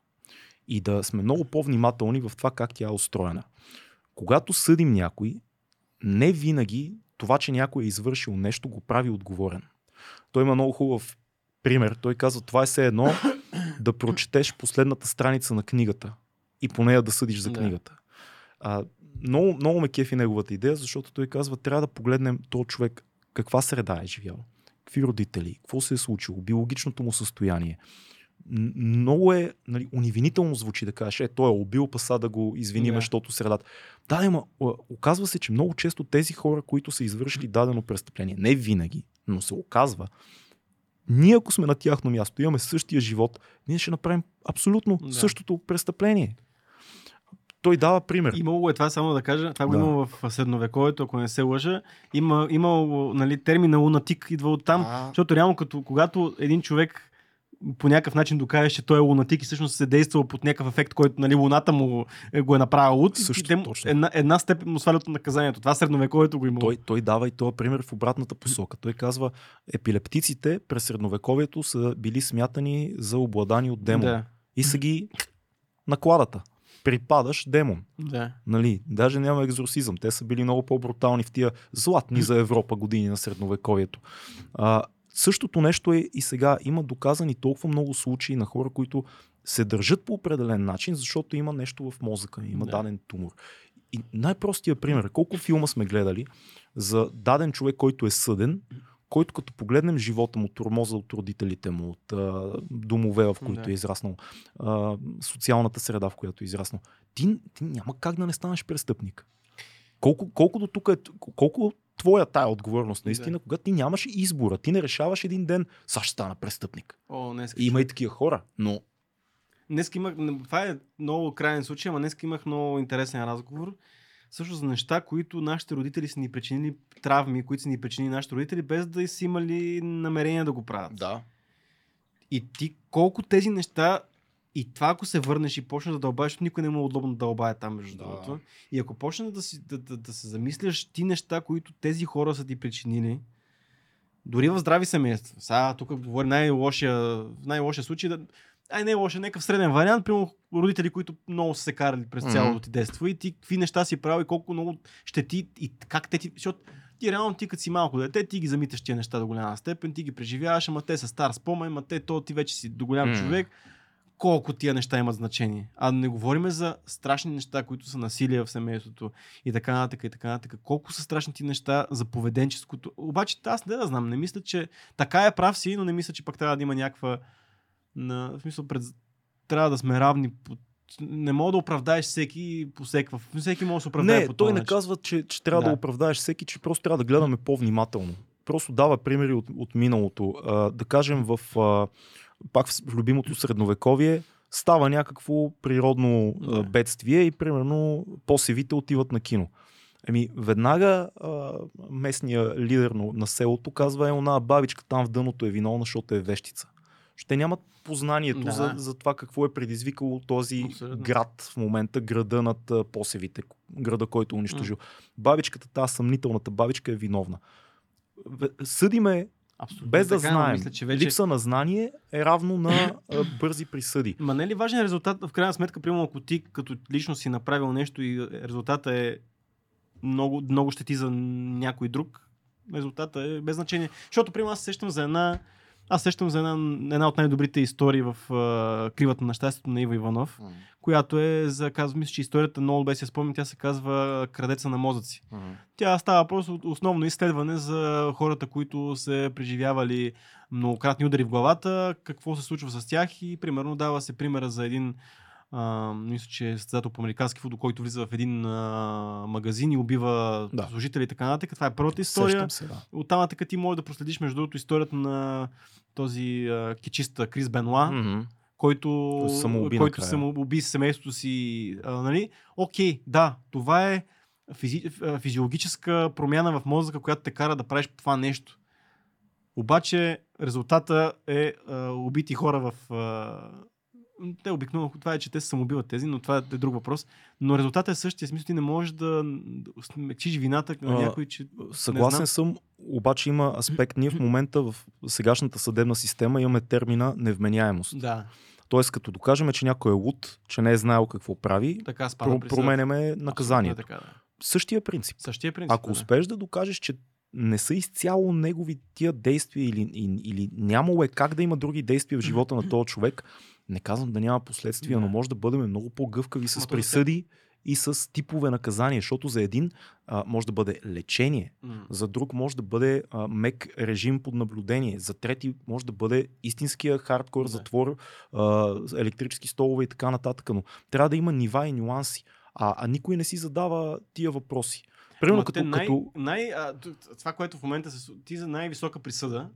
и да сме много по-внимателни в това как тя е устроена. Когато съдим някой, не винаги това, че някой е извършил нещо, го прави отговорен. Той има много хубав пример. Той казва, това е все едно да прочетеш последната страница на книгата и по нея да съдиш за книгата. А, много, много ме кефи неговата идея, защото той казва, трябва да погледнем този човек каква среда е живял, какви родители, какво се е случило, биологичното му състояние. Много е нали, унивинително звучи да кажеш, е, той е убил паса да го извиниме, защото средата. Да, ама а, оказва се, че много често тези хора, които са извършили дадено престъпление, не винаги, но се оказва, ние ако сме на тяхно място, имаме същия живот, ние ще направим абсолютно Да. същото престъпление. Той дава пример. Имало го е това, само да кажа, това го Да. има в средновековието, ако не се лъжа. Има, имало, нали, термина лунатик идва от там, А, защото реално като, когато един човек по някакъв начин докажеш, че той е лунатик и всъщност се действал под някакъв ефект, който нали, луната му е, го е направил луд, и Също, те му- точно. една, една степен му свалят от наказанието. Това средновековието го има. Той, той дава и този пример в обратната посока. Той казва, епилептиците през средновековието са били смятани за обладани от демон. Да, И са ги накладата. Припадаш демон. да. Нали, даже няма екзорсизъм. Те са били много по-брутални в тия златни за Европа години на средновековието. А, Същото нещо е и сега. Има доказани толкова много случаи на хора, които се държат по определен начин, защото има нещо в мозъка, има Да. даден тумор. И най-простия пример, колко филма сме гледали за даден човек, който е съден, който като погледнем живота му, турмоза от родителите му, от а, домове, в които Да. е израснал, а, социалната среда, в която е израснал, ти, ти няма как да не станеш престъпник. Колко, колко до тук е, колко твоя тая отговорност, наистина, Да. когато ти нямаш избора, ти не решаваш един ден, сега ще стана престъпник. О, днес, има и такива хора, но днес имах, това е много крайен случай, ама днес имах много интересен разговор. Също за неща, които нашите родители са ни причинили травми, които са ни причинили нашите родители, без да са имали намерение да го правят. да. И ти колко тези неща и това ако се върнеш и почнеш да дълбаеш, никой не му е удобно да дълбае там между Да. другото. И ако почнеш да, си, да, да, да се замисляш ти неща, които тези хора са ти причинили, дори в здрави семейства. Сега тук говорим най-лошия, най-лошия случай, да, ай не е лошия, някакъв среден вариант, примерно родители, които много са се карали през Мгм. цялото ти детство и ти какви неща си правил и колко много щети и как те ти, защото ти реално ти като си малко дете, ти ги замиташ тия неща до голяма степен, ти ги преживяваш, ама те са стар спомен, ама те то ти вече си до голям М. човек. Колко тия неща имат значение. А да не говорим за страшни неща, които са насилие в семейството и така нататък и така нататък. Колко са страшни ти неща за поведенческото. Обаче аз не да знам, не мисля, че така е прав си, но не мисля, че пак трябва да има някаква на, в смисъл пред, трябва да сме равни. по- Не мога да оправдаеш всеки по всеква. Всеки може да се оправдае Не, по той не начин. казва, че, че трябва да. Да. да оправдаеш всеки, че просто трябва да гледаме по-внимателно. Просто дава примери от, от миналото. А, да кажем в а, пак в любимото средновековие става някакво природно Да. бедствие и примерно посевите отиват на кино. Еми, веднага а, местния лидер на, селото казва, е, она бабичка там в дъното е виновна, защото е вещица. Ще нямат познанието Да. за, за това какво е предизвикало този Абсолютно. град в момента, града над посевите, града, който е унищожил. Бабичката, тази съмнителната бабичка е виновна. Съдиме Абсолютно без да така, знаем. Мисля, че вече... Липса на знание е равно на бързи присъди. Ма не е ли важен резултат, в крайна сметка, примерно ако ти като лично си направил нещо и резултата е много, много щети за някой друг, резултата е без значение. Защото, примерно, аз се сещам за една аз сещам за една, една от най-добрите истории в а, Кривата на щастието на Ива Иванов, която е за, казвам, мисля, че историята много без я спомням, тя се казва Крадеца на мозъци. Тя става просто основно изследване за хората, които се преживявали многократни удари в главата, какво се случва с тях и примерно дава се примера за един а, мисля, че е състезател по американски футбол, който влиза в един а, магазин и убива Да. служители и така нататък. Това е първата история. Се, да. Оттам нататък ти можеш да проследиш между другото историята на този а, кичиста Крис Бенуа, Мгм. който, самоуби който самоуби семейството си. А, нали? Окей, да, това е физи, физиологическа промяна в мозъка, която те кара да правиш това нещо. Обаче резултата е а, убити хора в... А, те обикновено, това е, че те се самоубиват тези, но това е друг въпрос. Но резултатът е същия. Смисъл ти не можеш да смекчиш вината на някой, че... Съгласен съм, обаче има аспект. Ние в момента в сегашната съдебна система имаме термина невменяемост. Да, Тоест, като докажем, че някой е луд, че не е знаел какво прави, така про- променяме наказанието. Е така, да. Същия принцип. Същия принцип. Ако да. успееш да докажеш, че не са изцяло негови тия действия или, или, или нямало е как да има други действия в живота на този човек, не казвам да няма последствия, Да. но може да бъдем много по-гъвкави с присъди и с типове наказания, защото за един а, може да бъде лечение, М. за друг може да бъде а, мек режим под наблюдение, за трети може да бъде истинския хардкор, Да. затвор, а, електрически столове и така нататък, но трябва да има нива и нюанси, а, а никой не си задава тия въпроси. Примерно като, най, като най, а, това, което в момента се... Ти за най-висока присъда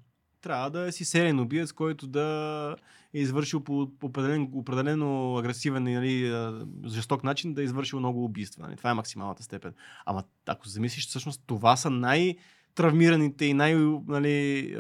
трябва да си сериен убиец, който да е извършил по, определен, определено агресивен нали, жесток начин да е извършил много убийства. Нали? Това е максималната степен. Ама ако замислиш, всъщност това са най- травмираните и най, нали,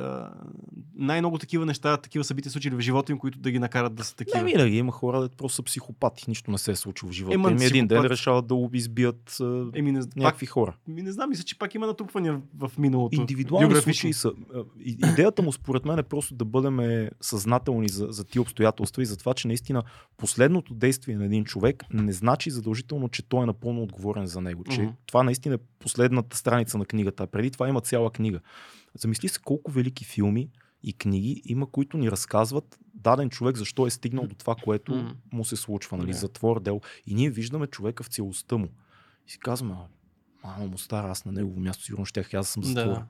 най-много такива неща, такива събития случили в живота им, които да ги накарат да са такива. Не винаги има хора, да просто са психопати. Нищо не се е случило в живота. Ема, Им един ден решават да избият Еми, не, пак, някакви хора. ми не знам, мисля, че пак има натрупвания в миналото. Индивидуални случаи са. Идеята му според мен е просто да бъдем съзнателни за, за тия обстоятелства и за това, че наистина последното действие на един човек не значи задължително, че той е напълно отговорен за него. Че Мгм. това наистина е последната страница на книгата. Преди това има цяла книга. Замисли се колко велики филми и книги, има които ни разказват даден човек защо е стигнал до това, което му се случва, нали, Да. затвор, дело. И ние виждаме човека в целостта му. И си казваме, «А, мамо му стара, аз на негово място сигурно ще аз съм затвора. Да.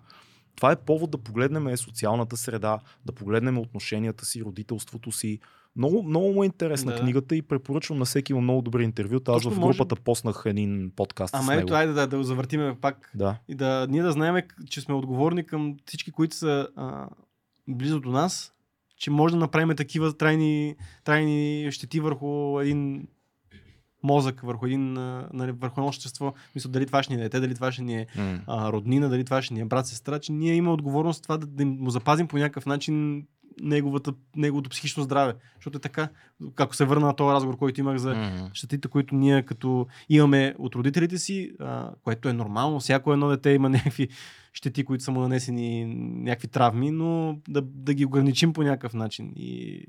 Това е повод да погледнем е, социалната среда, да погледнем отношенията си, родителството си. Много, много му е интересна Да. книгата и препоръчвам на всеки има много добри интервюта. Аз Точно в може- групата поснах един подкаст Ама ето, айде да, да го завъртиме пак Да. и да ние да знаем, че сме отговорни към всички, които са а, близо до нас, че може да направим такива трайни, трайни щети върху един мозък, върху един, нали, върху едно общество. Мисля, дали това ще ни е дете, дали това ще ни е М. а, роднина, дали това ще ни е брат, сестра, че ние имаме отговорност това да, да му запазим по някакъв начин неговата, неговото психично здраве. Защото е така, ако се върна на този разговор, който имах за М. щетите, които ние като имаме от родителите си, а, което е нормално. Всяко едно дете има *laughs* някакви щети, които са му нанесени, някакви травми, но да, да ги ограничим по някакъв начин. И...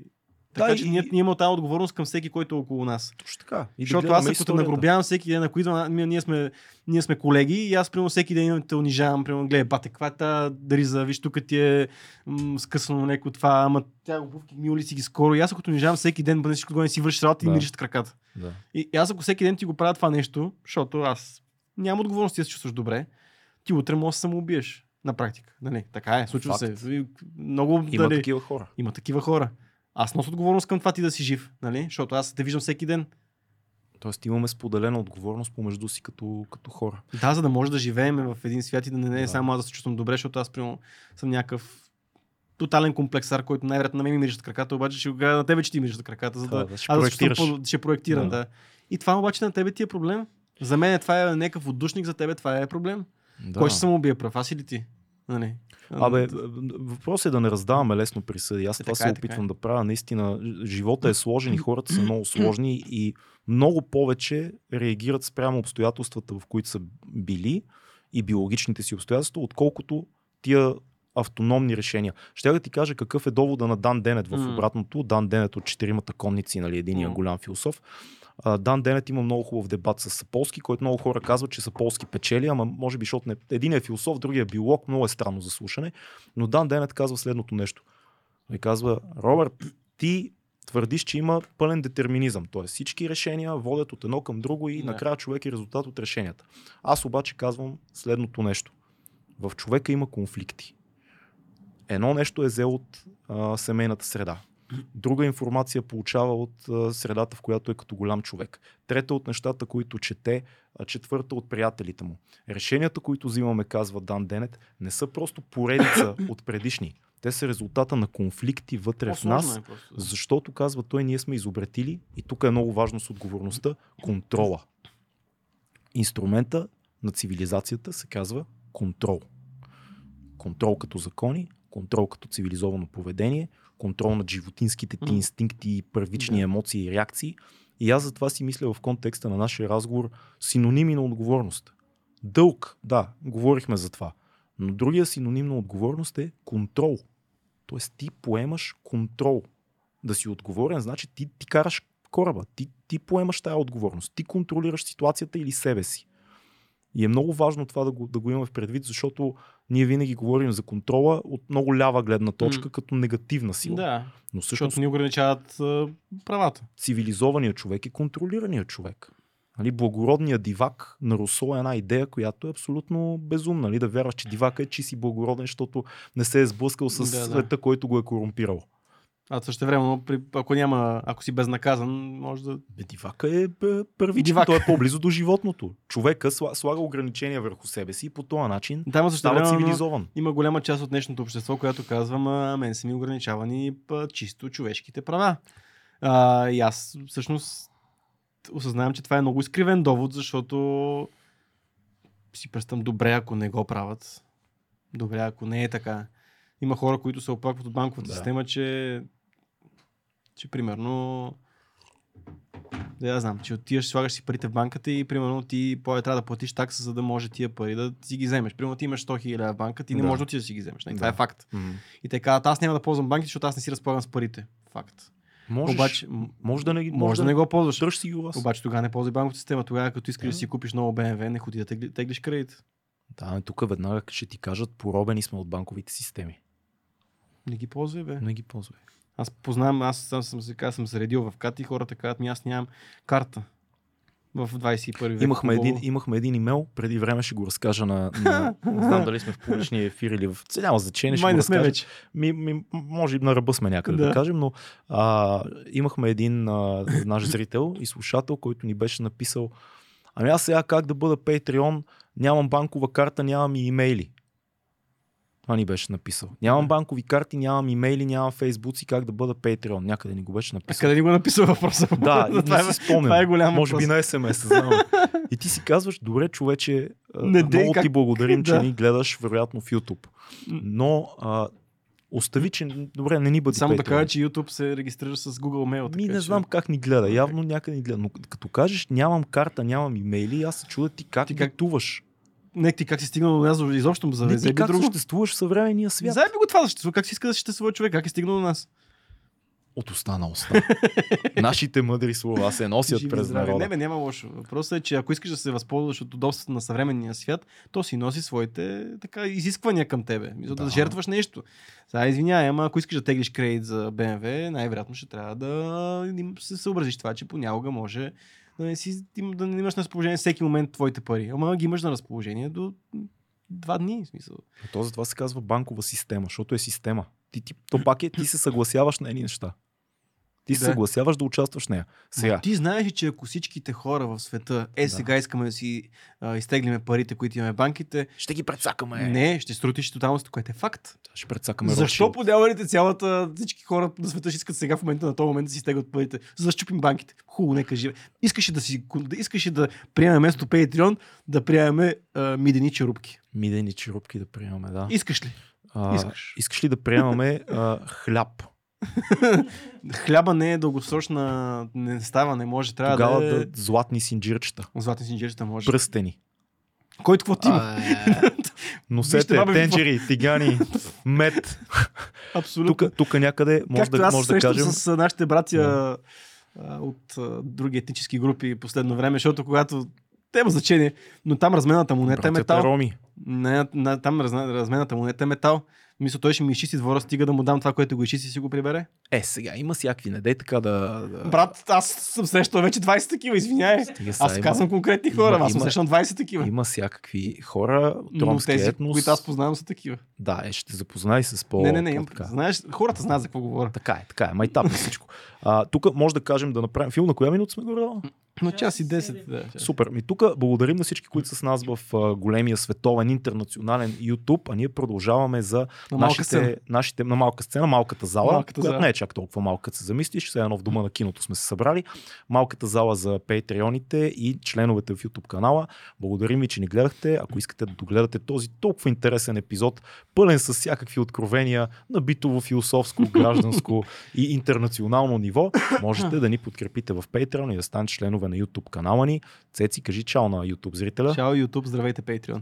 Така Да, че и- ние, ние имаме тази отговорност към всеки, който е около нас. Точно така. И Защото аз ако те нагробявам всеки ден, ако идвам, ние, ние, сме, ние сме колеги и аз примерно всеки ден те унижавам, примерно, гледай, бате, каква е тази дриза, виж тук ти е м- скъсано леко това, ама тя обувки мили си ги скоро. И аз ако те унижавам всеки ден, бъде всичко горе си вършиш работа и Да. мириш краката. Да. И, и аз ако всеки ден ти го правя това нещо, защото аз нямам отговорност ти се чувстваш добре, ти утре можеш да самоубиеш. На практика. Нали? Така е, случва Факт. се. И Много, Има дали, такива хора. има такива хора. Аз нося отговорност към това ти да си жив, нали? Защото аз те виждам всеки ден. Тоест имаме споделена отговорност помежду си като, като хора. Да, за да може да живеем в един свят и да не, не е Да. само аз да се чувствам добре, защото аз примерно съм някакъв тотален комплексар, който най-вероятно на мен ми миришат краката, обаче ще на тебе, че ти миришат краката, за Да, да, да, ще аз проектираш. ще проектирам. Да. Да. И това обаче на тебе ти е проблем. За мен това е някакъв отдушник, за тебе това е проблем. Да. Кой ще се убие прав, аз или ти? Нали? Абе, въпрос е да не раздаваме лесно присъди. Аз Е, това се е, опитвам да правя. Наистина, живота е сложен и хората са много сложни и много повече реагират спрямо обстоятелствата, в които са били и биологичните си обстоятелства, отколкото тия автономни решения. Ще да ти кажа какъв е довода на Дан Денет в обратното. Дан Денет от четиримата конници, нали, единия голям философ. Дан Денет има много хубав дебат с Саполски, който много хора казват, че Саполски печели, ама може би, защото не... един е философ, другия е биолог, много е странно за слушане. Но Дан Денет казва следното нещо. Той казва, Робърт, ти твърдиш, че има пълен детерминизъм. Т.е. всички решения водят от едно към друго и Да. накрая човек е резултат от решенията. Аз обаче казвам следното нещо. В човека има конфликти. Едно нещо е взел от а, семейната среда. Друга информация получава от а, средата, в която е като голям човек. Трета от нещата, които чете, а четвърта от приятелите му. Решенията, които взимаме, казва Дан Денет, не са просто поредица *coughs* от предишни. Те са резултата на конфликти вътре в нас, е просто. да. защото, казва той, ние сме изобретили, и тук е много важно с отговорността, контрола. Инструмента на цивилизацията се казва контрол. Контрол като закони, контрол като цивилизовано поведение, контрол над животинските ти инстинкти, първични Да. емоции и реакции. И аз затова си мисля в контекста на нашия разговор синоними на отговорност. Дълг, да, говорихме за това. Но другия синоним на отговорност е контрол. Тоест ти поемаш контрол. Да си отговорен, значи ти, ти караш кораба, ти, ти поемаш тая отговорност, ти контролираш ситуацията или себе си. И е много важно това да го, да го имаме в предвид, защото ние винаги говорим за контрола от много лява гледна точка, М. като негативна сила. Да, Но всъщност защото ни ограничават а, правата. цивилизованият човек е контролираният човек. Нали, благородният дивак на Русо е една идея, която е абсолютно безумна. Нали, да вярваш, че дивака е че си благороден, защото не се е сблъскал с Да, да. света, който го е корумпирал. А също време, ако няма, ако си безнаказан, може да. Бе, дивака е първичен, Дивак. той е по-близо до животното. Човека сла- слага ограничения върху себе си и по този начин Да, също става време, цивилизован. има голяма част от днешното общество, която казва, ма мен са ми ограничавани па, чисто човешките права. А, и аз всъщност осъзнавам, че това е много изкривен довод, защото си представям добре, ако не го правят. Добре, ако не е така. Има хора, които се оплакват от банковата Да. система, че, че примерно да, знам, че отиваш, слагаш си парите в банката и примерно ти по трябва да платиш такса, за да може тия пари да си ги вземеш. Примерно ти имаш 100 000 лева в банка, ти не Да. можеш да отидеш да си ги вземеш. нали? Това Да. е факт. М. И те казват, аз няма да ползвам банките, защото аз не си разполагам с парите. Факт. Можеш, Обаче, може да не, ги- може да не го ползваш. Дръж си у вас. Обаче тогава не ползвай банковата система. Тогава, като искаш да Да. си купиш ново BMW, не ходи да тегли- теглиш кредит. Да, тук веднага ще ти кажат, поробени сме от банковите системи. Не ги ползвай, бе. Не ги ползвай. Аз познавам, аз съм, съм, съм, съм се редил в кат и хората казват ми, аз нямам карта в 21 век. Имахме един, имахме един имейл, преди време ще го разкажа на... на *laughs* не знам дали сме в публичния ефир или в... Няма значение, ще Май го не сме разкажа. вече. Ми, ми, може и на ръба сме някъде Да. да кажем, но а, имахме един а, наш зрител и слушател, който ни беше написал Ами аз сега как да бъда Patreon, нямам банкова карта, нямам и имейли. Това ни беше написал. Нямам Да. банкови карти, нямам имейли, нямам фейсбуци, как да бъда Patreon. Някъде ни го беше А написал. къде ни го написа въпроса? Да, *laughs* и това, не е, си спомням. това е голям Може въпрос. би на СМС, знам. И ти си казваш, добре, човече, а, *laughs* Не много как- ти благодарим, че *laughs* да. ни гледаш, вероятно, в YouTube. Но а, остави, че добре, не ни бъде Само да Patreon. кажа, че YouTube се регистрира с Google Mail. Ми така не че- знам как ни гледа. Явно някъде ни гледа. Но като кажеш, нямам карта, нямам имейли, аз се чуда ти как Ти ти как-. Не, ти как си стигнал до нас, изобщо за Не, ти как съществуваш в съвременния свят? Заеби го това съществува. Как си иска да съществува човек? Как е стигнал до нас? От уста на уста. *laughs* Нашите мъдри слова се носят Живи през здрави. народа. Не, бе, няма лошо. Въпросът е, че ако искаш да се възползваш от удобствата на съвременния свят, то си носи своите така, изисквания към тебе. Мисля, да. Да. жертваш нещо. Сега, извинявай, ама ако искаш да теглиш кредит за BMW, най-вероятно ще трябва да се съобразиш това, че понякога може да не, си, да не имаш на разположение всеки момент твоите пари. Ама ги имаш на разположение до два дни. В смисъл. То затова се казва банкова система, защото е система. Ти, ти, то пак е, ти се съгласяваш на едни неща. Ти се Да. съгласяваш да участваш в нея. Сега, Ма Ти знаеш че ако всичките хора в света, е Да. сега искаме да си а, изтеглиме парите, които имаме банките, ще ги прецакаме. не, ще срутиш тотално, което е факт. Ще прецакаме Защо подявалите цялата, всички хора на света ще искат сега в момента на този момент да си изтеглят парите, за да щупим банките? Хубаво, нека живе. Искаше да си, да искаше да приемем вместо Patreon, да приемаме а, мидени черупки. Мидени черупки да приемаме, да. Искаш ли? А, искаш. искаш ли да приемаме а, хляб? *laughs* Хляба не е дългосрочна, не става, не може. Трябва Тогава да е... да златни синджирчета. Златни синджирчета може. Пръстени. Който какво има? *laughs* Носете, Вижте, бабе, тенджери, тигани, *laughs* мед. Абсолютно. Тук, тук някъде може Както да, може да кажем... с нашите братя а, от а, други етнически групи последно време, защото когато те има значение, но там размената монета е братята метал. Роми. Не, не, там размената монета е метал. Мисля, той ще ми изчисти двора, стига да му дам това, което го изчисти и си го прибере. Е, сега има всякакви. Не дей така да... Брат, аз съм срещал вече 20 такива, извиняй. Стига сега, Аз има- казвам конкретни хора, има- аз съм срещал 20 такива. Има всякакви хора ромския тези, етнос. които аз познавам, са такива. Да, е, ще те запознай с по... не, не, не, имам, по-така. знаеш, хората знаят за какво говоря. Така е, така е. Майтап всичко. А, тук може да кажем да направим филм. На коя минута сме горе? Но час и 10. Да. Супер. Ми тук благодарим на всички, които са с нас в а, големия световен интернационален YouTube, а ние продължаваме за На нашите, сцена. нашите, на малка сцена, малката зала, Малката която зала. не е чак толкова малка, се замислиш, сега едно в дома на киното сме се събрали. Малката зала за патреоните и членовете в YouTube канала. Благодарим ви, че ни гледахте. Ако искате да догледате този толкова интересен епизод, пълен с всякакви откровения на битово, философско, гражданско *laughs* и интернационално ниво, *coughs* можете да ни подкрепите в Patreon и да станете членове на YouTube канала ни. Цеци, кажи чао на YouTube зрителя. Чао, YouTube, здравейте, Patreon.